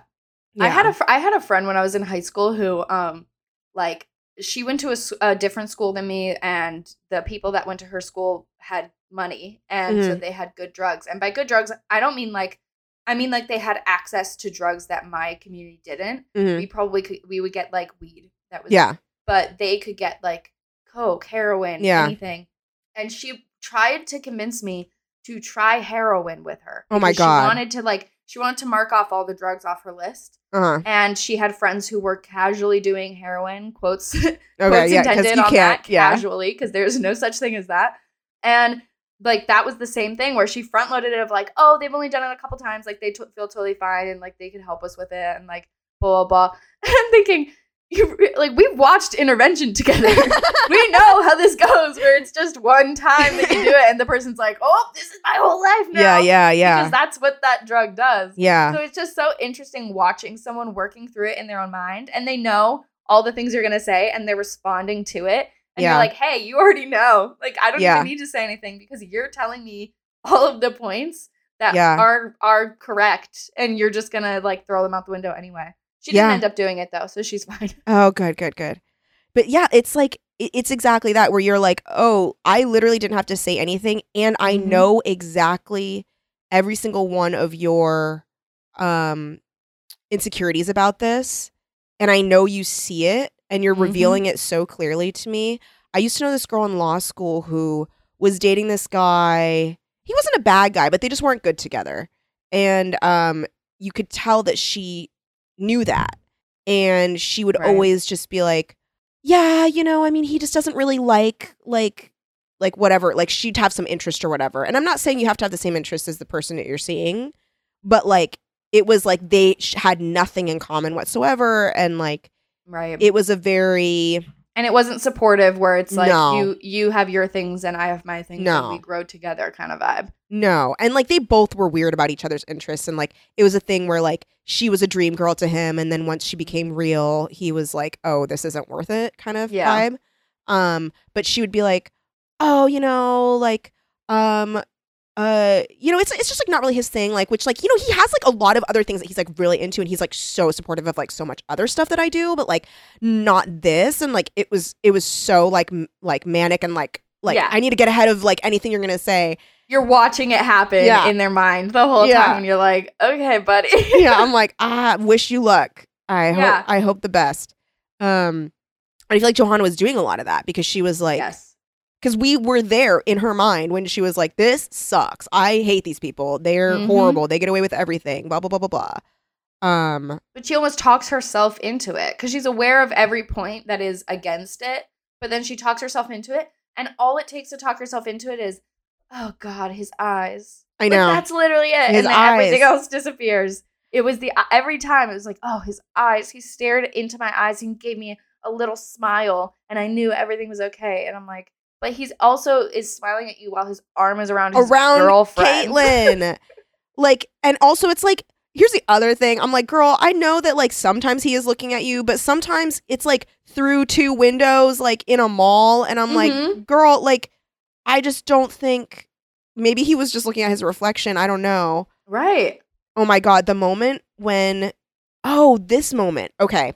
I had a fr- I had a friend when I was in high school who um like she went to a different school than me and the people that went to her school had money and so they had good drugs and by good drugs I don't mean like I mean like they had access to drugs that my community didn't Mhm. we probably could we would get like weed that was yeah but they could get like coke heroin Yeah. anything and she tried to convince me to try heroin with her Oh my God. she wanted to like she wanted to mark off all the drugs off her list uh-huh and she had friends who were casually doing heroin quotes (laughs) okay quotes yeah intended you on can't that yeah casually because there's no such thing as that and like that was the same thing where she front loaded it of like oh they've only done it a couple times like they t- feel totally fine and like they can help us with it and like blah blah blah. (laughs) And i'm thinking you re- like we've watched intervention together. (laughs) We know how this goes where it's just one time that you do it and the person's like oh this is my whole life now. Yeah yeah yeah. Because that's what that drug does. Yeah. So it's just so interesting watching someone working through it in their own mind and they know all the things you're going to say and they're responding to it. And Yeah. you're like, hey, you already know. Like, I don't Yeah. even need to say anything because you're telling me (laughs) all of the points that Yeah. are are correct and you're just going to like throw them out the window anyway. She didn't end up doing it though, so she's (laughs) fine. Oh, good, good, good. But yeah, it's like it's exactly that where you're like, "Oh, I literally didn't have to say anything and I Mhm. know exactly every single one of your um insecurities about this and I know you see it and you're Mhm. revealing it so clearly to me." I used to know this girl in law school who was dating this guy. He wasn't a bad guy, but they just weren't good together. And um you could tell that she knew that. And she would Right. always just be like, "Yeah, you know, I mean, he just doesn't really like like like whatever, like she'd have some interest or whatever. And I'm not saying you have to have the same interest as the person that you're seeing, but like it was like they had nothing in common whatsoever and like Right. it was a very and it wasn't supportive where it's like No. you you have your things and I have my things No. and we grow together kind of vibe. No. And like they both were weird about each other's interests. And like it was a thing where like she was a dream girl to him. And then once she became real, he was like, oh, this isn't worth it kind of Yeah. vibe. Um, but she would be like, oh, you know, like, um, uh, you know, it's it's just like not really his thing. Like, which like you know he has like a lot of other things that he's like really into, and he's like so supportive of like so much other stuff that I do, but like not this. And like it was it was so like m- like manic and like like Yeah. I need to get ahead of like anything you're gonna say. You're watching it happen Yeah. in their mind the whole Yeah. time and you're like, okay, buddy. (laughs) yeah, I'm like, ah, wish you luck. I Yeah. hope I hope the best. Um, I feel like Johanna was doing a lot of that because she was like, yes. Because we were there in her mind when she was like, "This sucks. I hate these people. They're Mhm. horrible. They get away with everything." Blah blah blah blah blah. Um, But she almost talks herself into it because she's aware of every point that is against it, but then she talks herself into it. And all it takes to talk herself into it is, oh God, his eyes. I Like, know. that's literally it. His and then everything else disappears. It was the every time it was like, oh, his eyes. He stared into my eyes and gave me a little smile, and I knew everything was okay. And I'm like, but he's also is smiling at you while his arm is around his around girlfriend. Caitlyn. (laughs) like, and also it's like, here's the other thing. I'm like, girl, I know that like sometimes he is looking at you, but sometimes it's like through two windows, like in a mall, and I'm like, Mhm. girl, like, I just don't think. Maybe he was just looking at his reflection. I don't know. right. Oh my god, the moment when oh, this moment. Okay.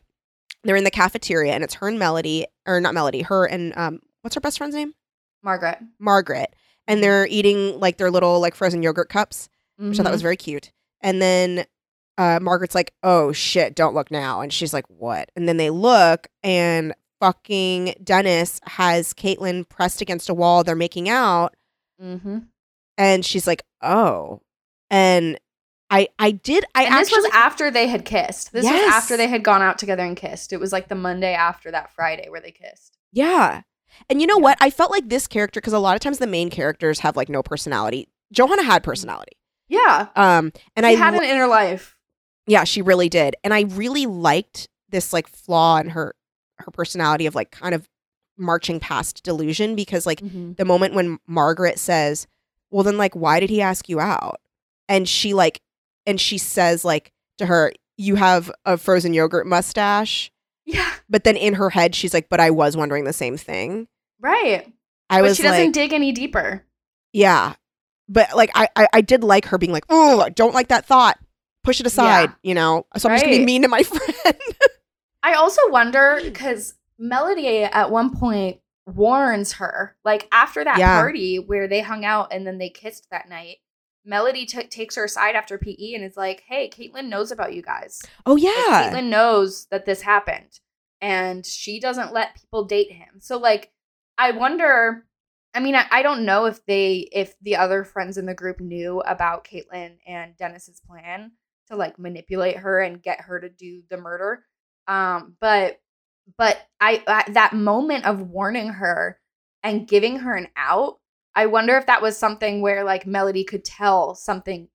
They're in the cafeteria and it's her and Melody or not Melody, her and um what's her best friend's name? Margaret. Margaret. And they're eating like their little like frozen yogurt cups, which I thought was very cute. And then uh Margaret's like, "Oh shit, don't look now." And she's like, "What?" And then they look and fucking Dennis has Caitlyn pressed against a wall. They're making out Mm-hmm. and she's like, "Oh." And I I did I And actually this was after they had kissed. This was after they had gone out together and kissed. It was like the Monday after that Friday where they kissed. Yeah. And you know Yeah. what? I felt like this character because a lot of times the main characters have like no personality. Johanna had personality. Yeah. Um and I I had li- an inner life. yeah, she really did. And I really liked this like flaw in her her personality of like kind of marching past delusion because like the moment when Margaret says, "Well then like why did he ask you out?" and she like and she says like to her, "You have a frozen yogurt mustache." Yeah. But then in her head she's like, "But I was wondering the same thing." Right. I but was she doesn't like, dig any deeper. Yeah. But like I, I I did like her being like, oh, don't like that thought. Push it aside, you know. So I'm just gonna be mean to my (laughs) friend. I also wonder because Melody at one point warns her, like after that Yeah. party where they hung out and then they kissed that night. Melody t- takes her aside after PE and is like, "Hey, Caitlin knows about you guys. oh Like, yeah. Caitlin knows that this happened, and she doesn't let people date him. So, like, I wonder. I mean, I, I don't know if they, if the other friends in the group knew about Caitlin and Dennis's plan to like manipulate her and get her to do the murder. Um, but, but I, I that moment of warning her and giving her an out, I wonder if that was something where like Melody could tell something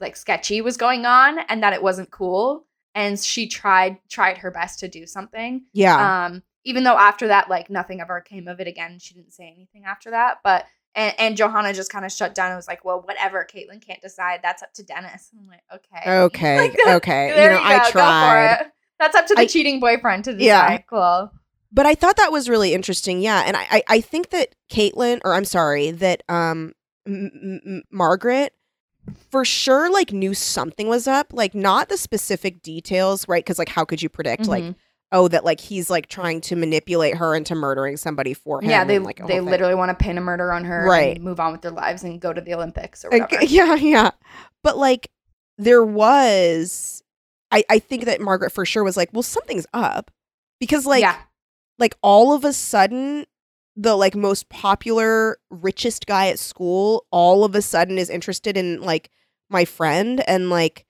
like sketchy was going on and that it wasn't cool and she tried tried her best to do something yeah. um even though after that like nothing ever came of it again she didn't say anything after that but and, and johanna just kind of shut down and was like well whatever caitlin can't decide that's up to dennis i'm like okay (laughs) okay. Like okay. You know, you I go, tried. that's up to the I- cheating boyfriend to decide Yeah. cool But I thought that was really interesting. Yeah. And I, I, I think that Caitlin, or I'm sorry, that um M- M- Margaret for sure like knew something was up. Like not the specific details, right? Because like how could you predict like Mhm. oh that like he's like trying to manipulate her into murdering somebody for him? yeah they and, like, they literally want to pin a murder on her Right. and move on with their lives and go to the olympics or Like, whatever (laughs) yeah, yeah. But like there was I I think that Margaret for sure was like, well, something's up. Because like yeah like all of a sudden the like most popular richest guy at school all of a sudden is interested in like my friend and like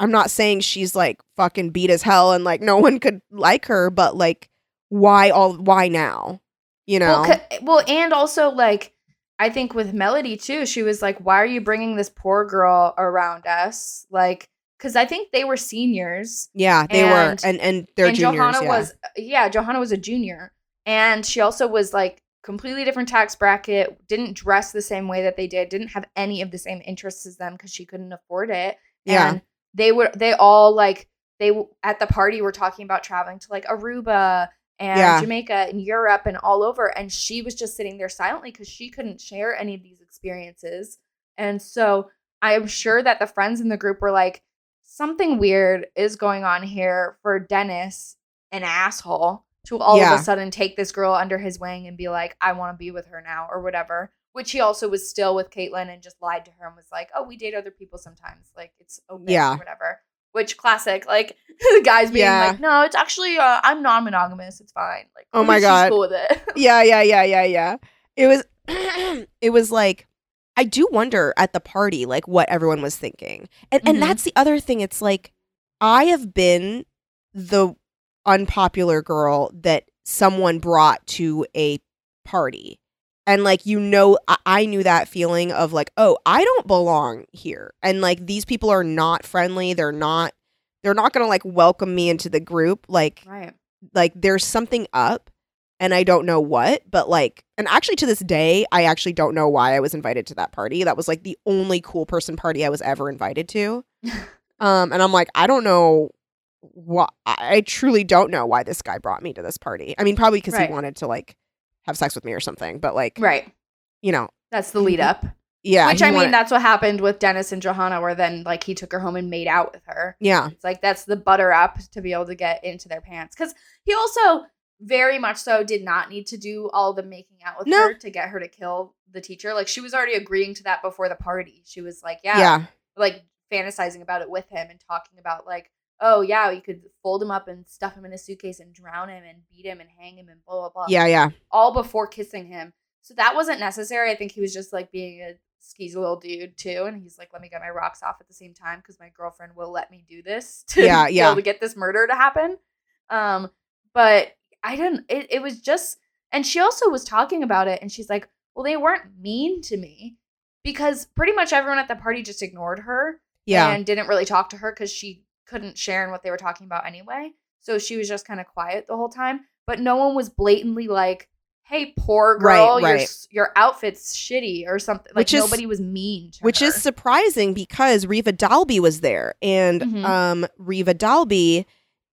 I'm not saying she's like fucking beat as hell and like no one could like her but like why all why now? You know? Well, well, and also like I think with Melody too, she was like, "Why are you bringing this poor girl around us?" Like, because I think they were seniors, Yeah, they And- were, and and they're and juniors. Johanna yeah. was, yeah, Johanna was a junior, and she also was like completely different tax bracket. Didn't dress the same way that they did. Didn't have any of the same interests as them because she couldn't afford it. Yeah. and they were they all like they at the party were talking about traveling to like Aruba and Yeah. Jamaica and Europe and all over and she was just sitting there silently cuz she couldn't share any of these experiences. And so I'm sure that the friends in the group were like something weird is going on here for Dennis, an asshole, to all Yeah. of a sudden take this girl under his wing and be like I want to be with her now or whatever. Which he also was still with Caitlyn and just lied to her and was like, "Oh, we date other people sometimes. Like it's okay, Yeah. or whatever." Which classic, like (laughs) the guys being Yeah. like, "No, it's actually uh, I'm non-monogamous. It's fine." Like, Oh my God. cool with it. (laughs) yeah, yeah, yeah, yeah, yeah. It was (clears throat) it was like I do wonder at the party like what everyone was thinking. And Mhm. and that's the other thing. It's like I have been the unpopular girl that someone brought to a party. And like you know I, I knew that feeling of like, oh, I don't belong here. And like these people are not friendly. They're not they're not gonna like welcome me into the group. Like right. like there's something up and I don't know what, but like and actually to this day I actually don't know why I was invited to that party. That was like the only cool person party I was ever invited to. (laughs) um and I'm like I don't know why I truly don't know why this guy brought me to this party. I mean probably cuz Right. he wanted to like have sex with me or something, but like Right. you know, That's the lead up. yeah. Which I mean, that's what happened with Dennis and Johanna, where then like he took her home and made out with her. yeah. It's like that's the butter up to be able to get into their pants. Because he also very much so did not need to do all the making out with No. her to get her to kill the teacher. Like she was already agreeing to that before the party. She was like, Yeah. yeah, like fantasizing about it with him and talking about like, oh yeah, you could fold him up and stuff him in a suitcase and drown him and beat him and hang him and blah blah blah. Yeah, yeah. All before kissing him. So that wasn't necessary. I think he was just like being a skeezy little dude too. And he's like, let me get my rocks off at the same time because my girlfriend will let me do this (laughs) to Yeah, be yeah. able to get this murder to happen. Um, but I didn't it, it was just and she also was talking about it and she's like, Well, they weren't mean to me because pretty much everyone at the party just ignored her Yeah. and didn't really talk to her because she couldn't share in what they were talking about anyway. So she was just kind of quiet the whole time. But no one was blatantly like, "Hey, poor girl, your right. s- your outfit's shitty" or something. Like Which is- nobody was mean. To which her. is surprising because Reva Dalby was there, and Mhm. um, Reva Dalby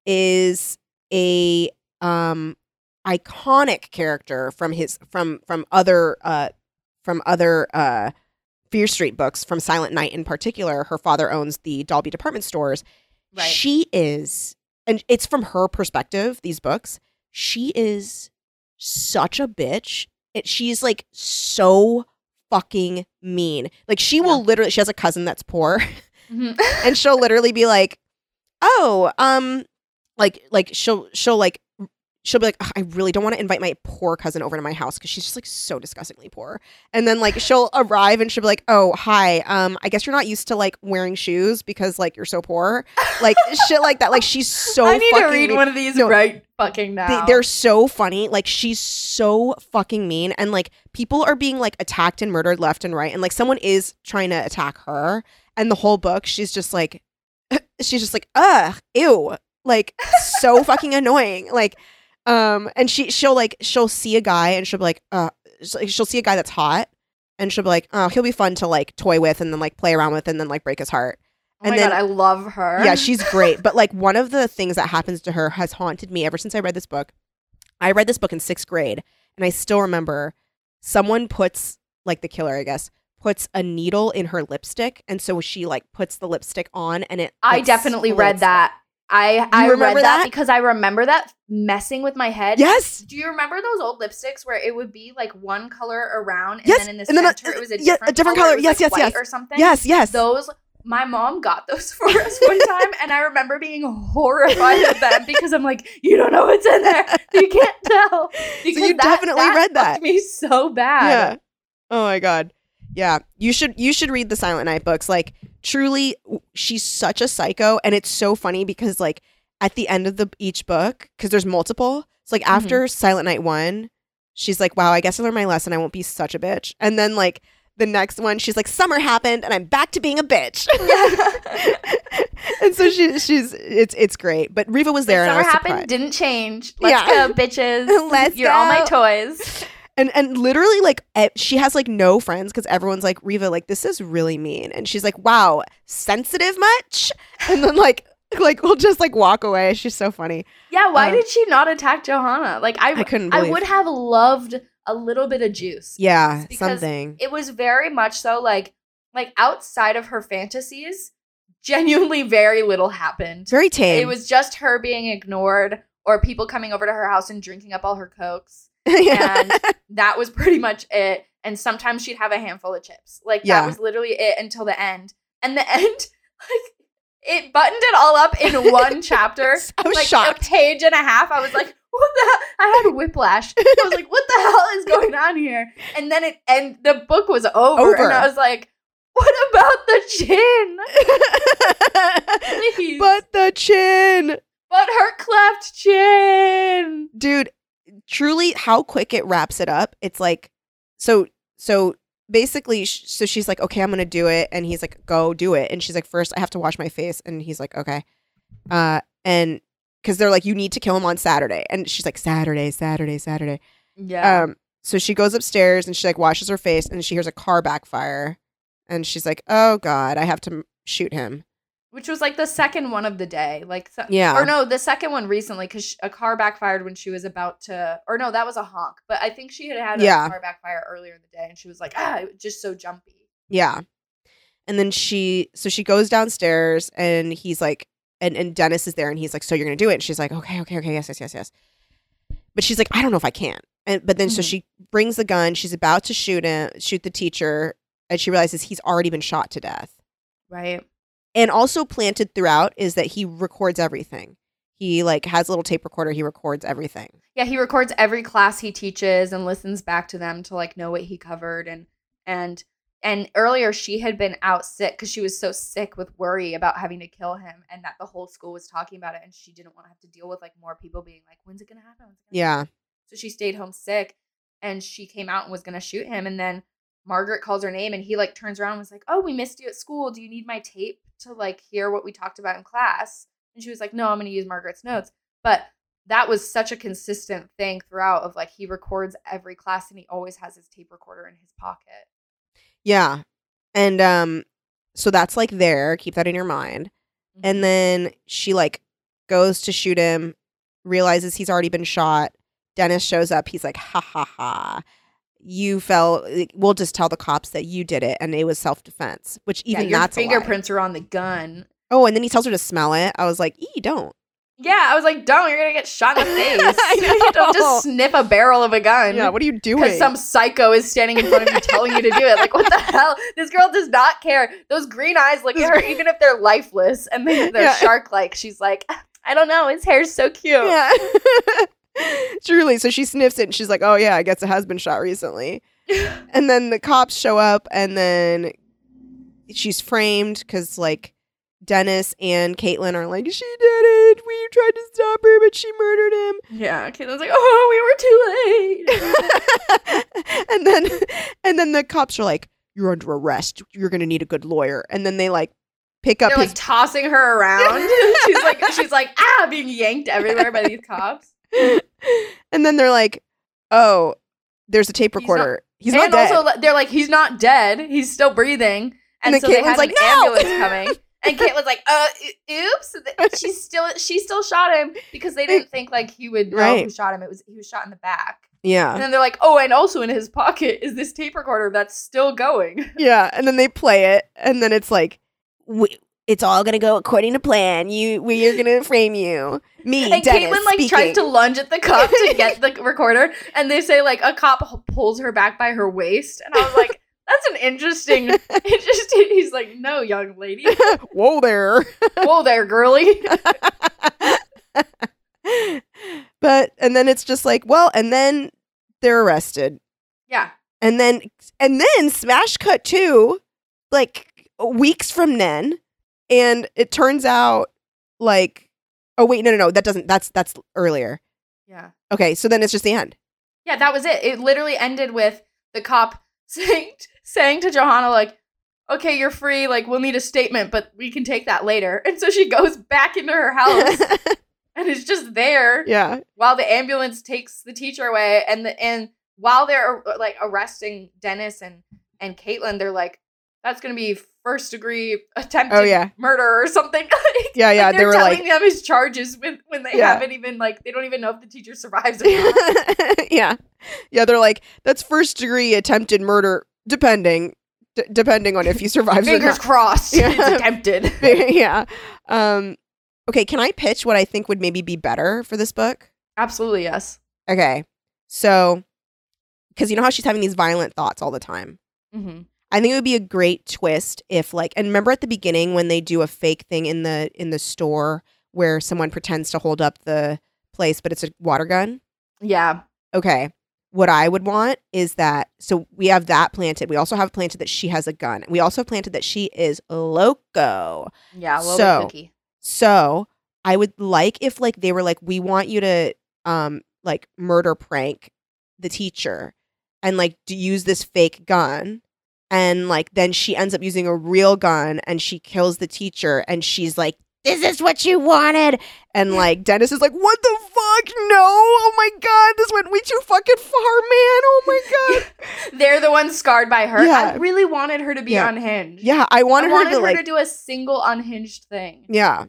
is a um iconic character from his from from other uh from other uh Fear Street books from Silent Night in particular. Her father owns the Dalby department stores. Right. She is, and it's from her perspective. These books, she is such a bitch. It, she's like so fucking mean. Like she will literally. She has a cousin that's poor, Mhm. (laughs) and she'll literally be like, "Oh, um, like like she'll she'll like." She'll be like, I really don't want to invite my poor cousin over to my house because she's just like so disgustingly poor. And then like she'll arrive and she'll be like, Oh, hi. Um, I guess you're not used to like wearing shoes because like you're so poor. Like shit like that. Like she's so (laughs) I need to read mean. one of these No. right fucking They, now. they're so funny. Like she's so fucking mean, and like people are being like attacked and murdered left and right, and like someone is trying to attack her. And the whole book, she's just like, (laughs) she's just like, ugh, ew, like so fucking annoying. Like, um, and she she'll like she'll see a guy and she'll be like, uh, she'll see a guy that's hot, and she'll be like, oh, he'll be fun to like toy with and then like play around with and then like break his heart. oh and then- god, I love her. Yeah, she's great. (laughs) But like one of the things that happens to her has haunted me ever since I read this book. I read this book in sixth grade, and I still remember someone puts like the killer, I guess, puts a needle in her lipstick, and so she like puts the lipstick on, and it. I definitely read that. I I remember read that? that? because I remember that messing with my head. Yes. Do you remember those old lipsticks where it would be like one color around and Yes, then in the and then a- center it was a yeah, a different, different color? color. Yes, like, yes, yes. or something? Yes, yes. Those my mom got those (laughs) for us one time and I remember being horrified of them because I'm like, you don't know what's in there. You can't (laughs) tell. Because you that- definitely that read that. me so bad. Yeah. Oh my god. Yeah. You should you should read the Silent Night books. Like truly she's such a psycho and it's so funny because like at the end of the each book cuz there's multiple. It's like Mm-hmm. after Silent Night 1, she's like, "Wow, I guess I learned my lesson. I won't be such a bitch." And then like the next one, she's like, "Summer happened, and I'm back to being a bitch." (laughs) and so she she's it's it's great. But Reva was there, and I Summer was happened, surprised. didn't change. Let's Yeah. go, bitches. (laughs) Let's You're all my toys. (laughs) and and literally like she has like no friends because everyone's like Reva like this is really mean and she's like wow sensitive much and then like (laughs) like we'll just like walk away she's so funny Yeah, why Uh, did she not attack Johanna? Like I, I couldn't I would have loved a little bit of juice. yeah something It was very much so like like outside of her fantasies, genuinely very little happened. very tame It was just her being ignored or people coming over to her house and drinking up all her cokes. (laughs) And that was pretty much it. And sometimes she'd have a handful of chips. Like Yeah. that was literally it until the end. And the (laughs) end, like it buttoned it all up in one (laughs) chapter. I was like shocked. a page and a half. I was like, what the hell? I had whiplash. I was like, what the hell is going on here? And then it and the book was over. Over. And I was like, what about the chin? Please. but the chin But her cleft chin. dude truly how quick it wraps it up it's like so so basically so she's like okay i'm gonna do it and he's like go do it and she's like first i have to wash my face and he's like okay uh and because they're like you need to kill him on saturday and she's like saturday saturday saturday Yeah. um so she goes upstairs and she like washes her face and she hears a car backfire and she's like oh god i have to shoot him Which was like the second one of the day. Like, so- Yeah. Or no, the second one recently because a car backfired when she was about to. Or no, that was a honk. But I think she had had a Yeah. car backfire earlier in the day and she was like, ah, it was just so jumpy. Yeah. And then she so she goes downstairs and he's like and, and Dennis is there and he's like, So you're gonna do it? And she's like, Okay, okay, okay, yes, yes, yes, yes. But she's like, I don't know if I can. And but then so Mhm. she brings the gun, she's about to shoot him, shoot the teacher, and she realizes he's already been shot to death. Right. And also planted throughout is that he records everything. He like has a little tape recorder, he records everything. Yeah, he records every class he teaches and listens back to them to like know what he covered and and and earlier she had been out sick because she was so sick with worry about having to kill him and that the whole school was talking about it and she didn't want to have to deal with like more people being like, When's it gonna happen? It gonna Yeah. happen?" So she stayed home sick and she came out and was gonna shoot him and then Margaret calls her name and he like turns around and was like, Oh, we missed you at school. Do you need my tape to like hear what we talked about in class? And she was like, No, I'm gonna use Margaret's notes. But that was such a consistent thing throughout of like he records every class and he always has his tape recorder in his pocket. Yeah. And um so that's like there, keep that in your mind. Mm-hmm. And then she like goes to shoot him, realizes he's already been shot. Dennis shows up. He's like, ha ha ha. You fell. We'll just tell the cops that you did it and it was self defense, which yeah, even your that's fingerprints are on the gun. Oh, and then he tells her to smell it. I was like, ee, don't. Yeah, I was like, don't, you're gonna get shot in the (laughs) face. I you (laughs) don't just sniff a barrel of a gun. Yeah, what are you doing? because some psycho is standing in front of you telling you to do it. Like, what the (laughs) hell? This girl does not care. Those green eyes look at her, even if they're lifeless and they, they're Yeah. shark like. She's like, I don't know. His hair's so cute. yeah. (laughs) Truly. So she sniffs it and she's like, oh, yeah, I guess it has been shot recently. (laughs) and then the cops show up and then she's framed because, like, Dennis and Caitlin are like, she did it. We tried to stop her, but she murdered him. Yeah. Caitlin's like, oh, we were too late. (laughs) and then and then the cops are like, You're under arrest. You're gonna need a good lawyer. And then they like pick up They're his like tossing her around. she's like, she's like, ah, being yanked everywhere by these cops. (laughs) and then they're like, Oh, there's a tape He's not- recorder. He's not, and dead. also, they're like, he's not dead. He's still breathing. And, And then so they Caitlin's had like, an "No!" ambulance coming. (laughs) And Caitlin's like, uh, oops. She's (laughs) still, she still shot him because they didn't think like he would know Right. who shot him. It was he was shot in the back. yeah. And then they're like, oh, and also in his pocket is this tape recorder that's still going. Yeah. And then they play it, and then it's like we, it's all gonna go according to plan. You we are gonna (laughs) frame you. Me, And Dennis, Caitlin like speaking. tries to lunge at the cop to get (laughs) the recorder, and they say like a cop pulls her back by her waist, and I was like, that's an interesting. (laughs) Just he's like, no, young lady, Whoa there. whoa there, girly. but and then it's just like, well, and then they're arrested. Yeah, And then and then smash cut two, like weeks from then, and it turns out like oh wait, no no no, that doesn't that's that's earlier. yeah. Okay, so then it's just the end. Yeah, that was it. It literally ended with the cop (laughs) saying saying to Johanna like, "Okay, you're free. Like, we'll need a statement, but we can take that later." (laughs) And so she goes back into her house (laughs) and is just there yeah. while the ambulance takes the teacher away and the and while they're uh, like arresting Dennis and and Caitlin, they're like, "That's gonna be first degree attempted Oh, yeah. murder or something." (laughs) Like, Yeah, yeah. like, they they're were telling like, them his charges when when they Yeah. haven't even like they don't even know if the teacher survives. (laughs) Yeah. Yeah, they're like, that's first degree attempted murder, depending. D- depending on if you survive or Fingers crossed. Yeah. It's attempted. (laughs) yeah. Um, okay, can I pitch what I think would maybe be better for this book? Absolutely yes. Okay. So, because you know how she's having these violent thoughts all the time. hmm I think it would be a great twist if like and remember at the beginning when they do a fake thing in the in the store where someone pretends to hold up the place but it's a water gun? Yeah. Okay. What I would want is that so we have that planted. We also have planted that she has a gun. We also have planted that she is loco. Yeah. Little So- cookie. So I would like if like they were like, we want you to um like murder prank the teacher and like to use this fake gun. And like then she ends up using a real gun and she kills the teacher and she's like, This is what you wanted. And (laughs) like Dennis is like, What the fuck? No. Oh my god, this went way too fucking far, man. Oh my (laughs) god. They're the ones scarred by her. Yeah. I really wanted her to be Yeah. unhinged. Yeah, I I wanted, wanted her to like do a single unhinged thing. Yeah.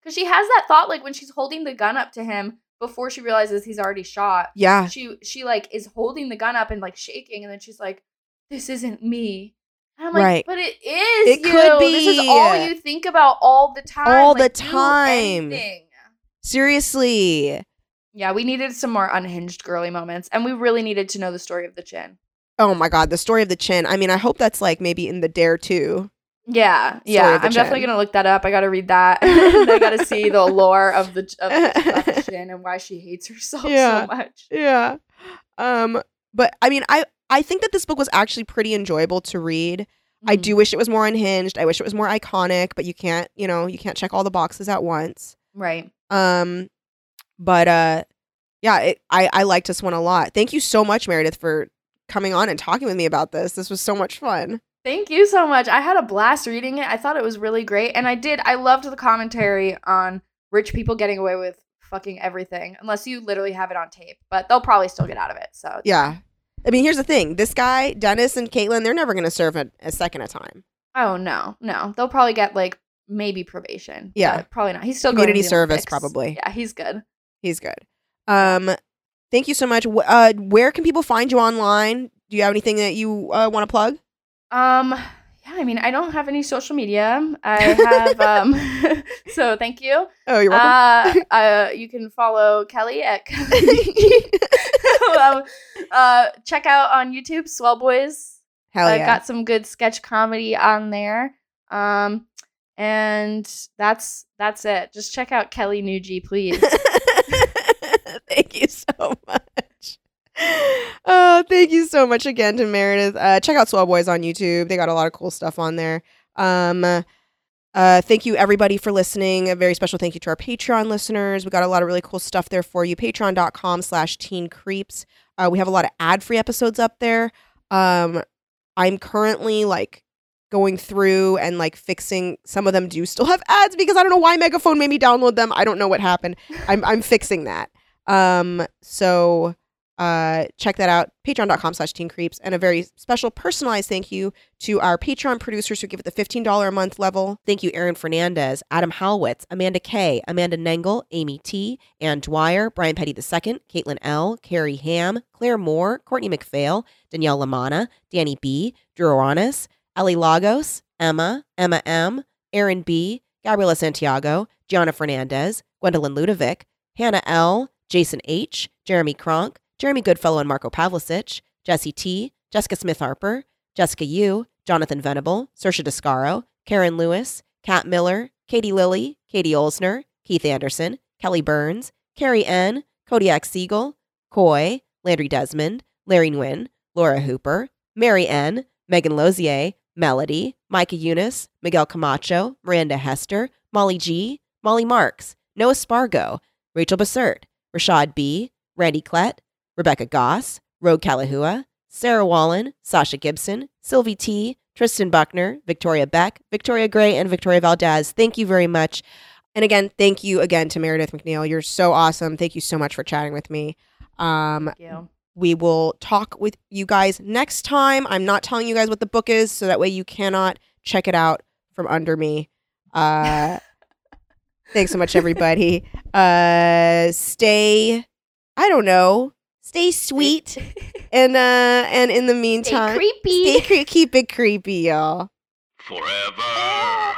Because she has that thought, like when she's holding the gun up to him before she realizes he's already shot. Yeah. She she like is holding the gun up and like shaking, and then she's like, "This isn't me." And I'm Right. like, "But it is. It you. could This is all be. you think about all the time. All the Like, do time. Seriously. Yeah, we needed some more unhinged girly moments, and we really needed to know the story of the chin. Oh my god, the story of the chin. I mean, I hope that's like maybe in the Dare too. Yeah, yeah. I'm definitely gonna look that up. I gotta read that. (laughs) and I gotta see the lore of the of the, of (laughs) the chin and why she hates herself Yeah. so much. Yeah. Um but I mean, I I think that this book was actually pretty enjoyable to read. I Mhm. do wish it was more unhinged. I wish it was more iconic, but you can't, you know, you can't check all the boxes at once. right. Um but uh yeah, it, I I liked this one a lot. Thank you so much Meredith for coming on and talking with me about this. This was so much fun. Thank you so much. I had a blast reading it. I thought it was really great. And I did, I loved the commentary on rich people getting away with fucking everything, unless you literally have it on tape. But they'll probably still get out of it. So, Yeah. I mean, here's the thing. This guy, Dennis and Caitlin, they're never going to serve a, a second a time. oh, no, no. They'll probably get like maybe probation. Yeah. probably not. He's still Community going to service, probably. Yeah, he's good. He's good. Um, thank you so much. Uh, where can people find you online? Do you have anything that you uh, want to plug? Um, yeah, I mean, I don't have any social media. I have, um, (laughs) so thank you. Oh, you're welcome. Uh, uh, you can follow Kelly at (laughs) (laughs) um, uh, check out on YouTube Swell Boys. Hell I yeah. got some good sketch comedy on there. Um, and that's that's it. Just check out Kelly Nugie, please. thank you so much. (laughs) Oh, thank you so much again to Meredith. Uh, check out Swell Boys on YouTube. They got a lot of cool stuff on there. Um, uh, thank you everybody for listening. A very special thank you to our Patreon listeners. We got a lot of really cool stuff there for you. Patreon.com slash teen creeps. Uh, we have a lot of ad-free episodes up there. Um, I'm currently like going through and like fixing some of them do still have ads because I don't know why Megaphone made me download them. I don't know what happened. I'm I'm fixing that. Um so uh check that out patreon.com slash teen creeps and a very special personalized thank you to our patreon producers who give it the $15 a month level. Thank you aaron fernandez adam halwitz amanda k amanda nengle amy t ann dwyer brian petty ii caitlin l carrie ham claire moore courtney mcphail danielle lamana danny b drew ellie lagos emma emma m aaron b gabriela santiago gianna fernandez gwendolyn ludovic hannah l jason h jeremy kronk Jeremy Goodfellow and Marco Pavlicic, Jesse T, Jessica Smith Harper, Jessica Yu, Jonathan Venable, Saoirse Descaro, Karen Lewis, Kat Miller, Katie Lilly, Katie Olsner, Keith Anderson, Kelly Burns, Carrie N, Kodiak Siegel, Coy, Landry Desmond, Larry Nguyen, Laura Hooper, Mary N, Megan Lozier, Melody, Micah Eunice, Miguel Camacho, Miranda Hester, Molly G, Molly Marks, Noah Spargo, Rachel Bassert, Rashad B, Randy Klett, Rebecca Goss, Rogue Kalahua, Sarah Wallen, Sasha Gibson, Sylvie T, Tristan Buckner, Victoria Beck, Victoria Gray, and Victoria Valdez. Thank you very much. And again, thank you again to Meredith McNeil. You're so awesome. Thank you so much for chatting with me. Um, Thank you. we will talk with you guys next time. I'm not telling you guys what the book is, so that way you cannot check it out from under me. Uh, (laughs) thanks so much, everybody. Uh, stay, I don't know, stay sweet, (laughs) and uh, and in the meantime, creepy. stay cre- keep it creepy, y'all. Forever.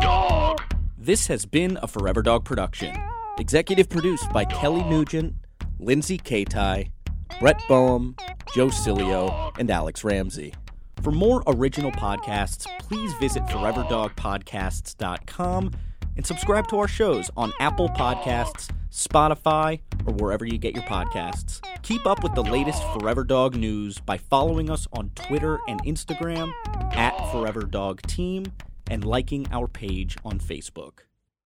Dog. This has been a Forever Dog production. Executive produced by Kelly Nugent, Lindsay Katai, Brett Boehm, Joe Cilio, and Alex Ramsey. For more original podcasts, please visit foreverdogpodcasts.com and subscribe to our shows on Apple Podcasts, Spotify, or wherever you get your podcasts. Keep up with the latest Forever Dog news by following us on Twitter and Instagram at Forever Dog Team and liking our page on Facebook.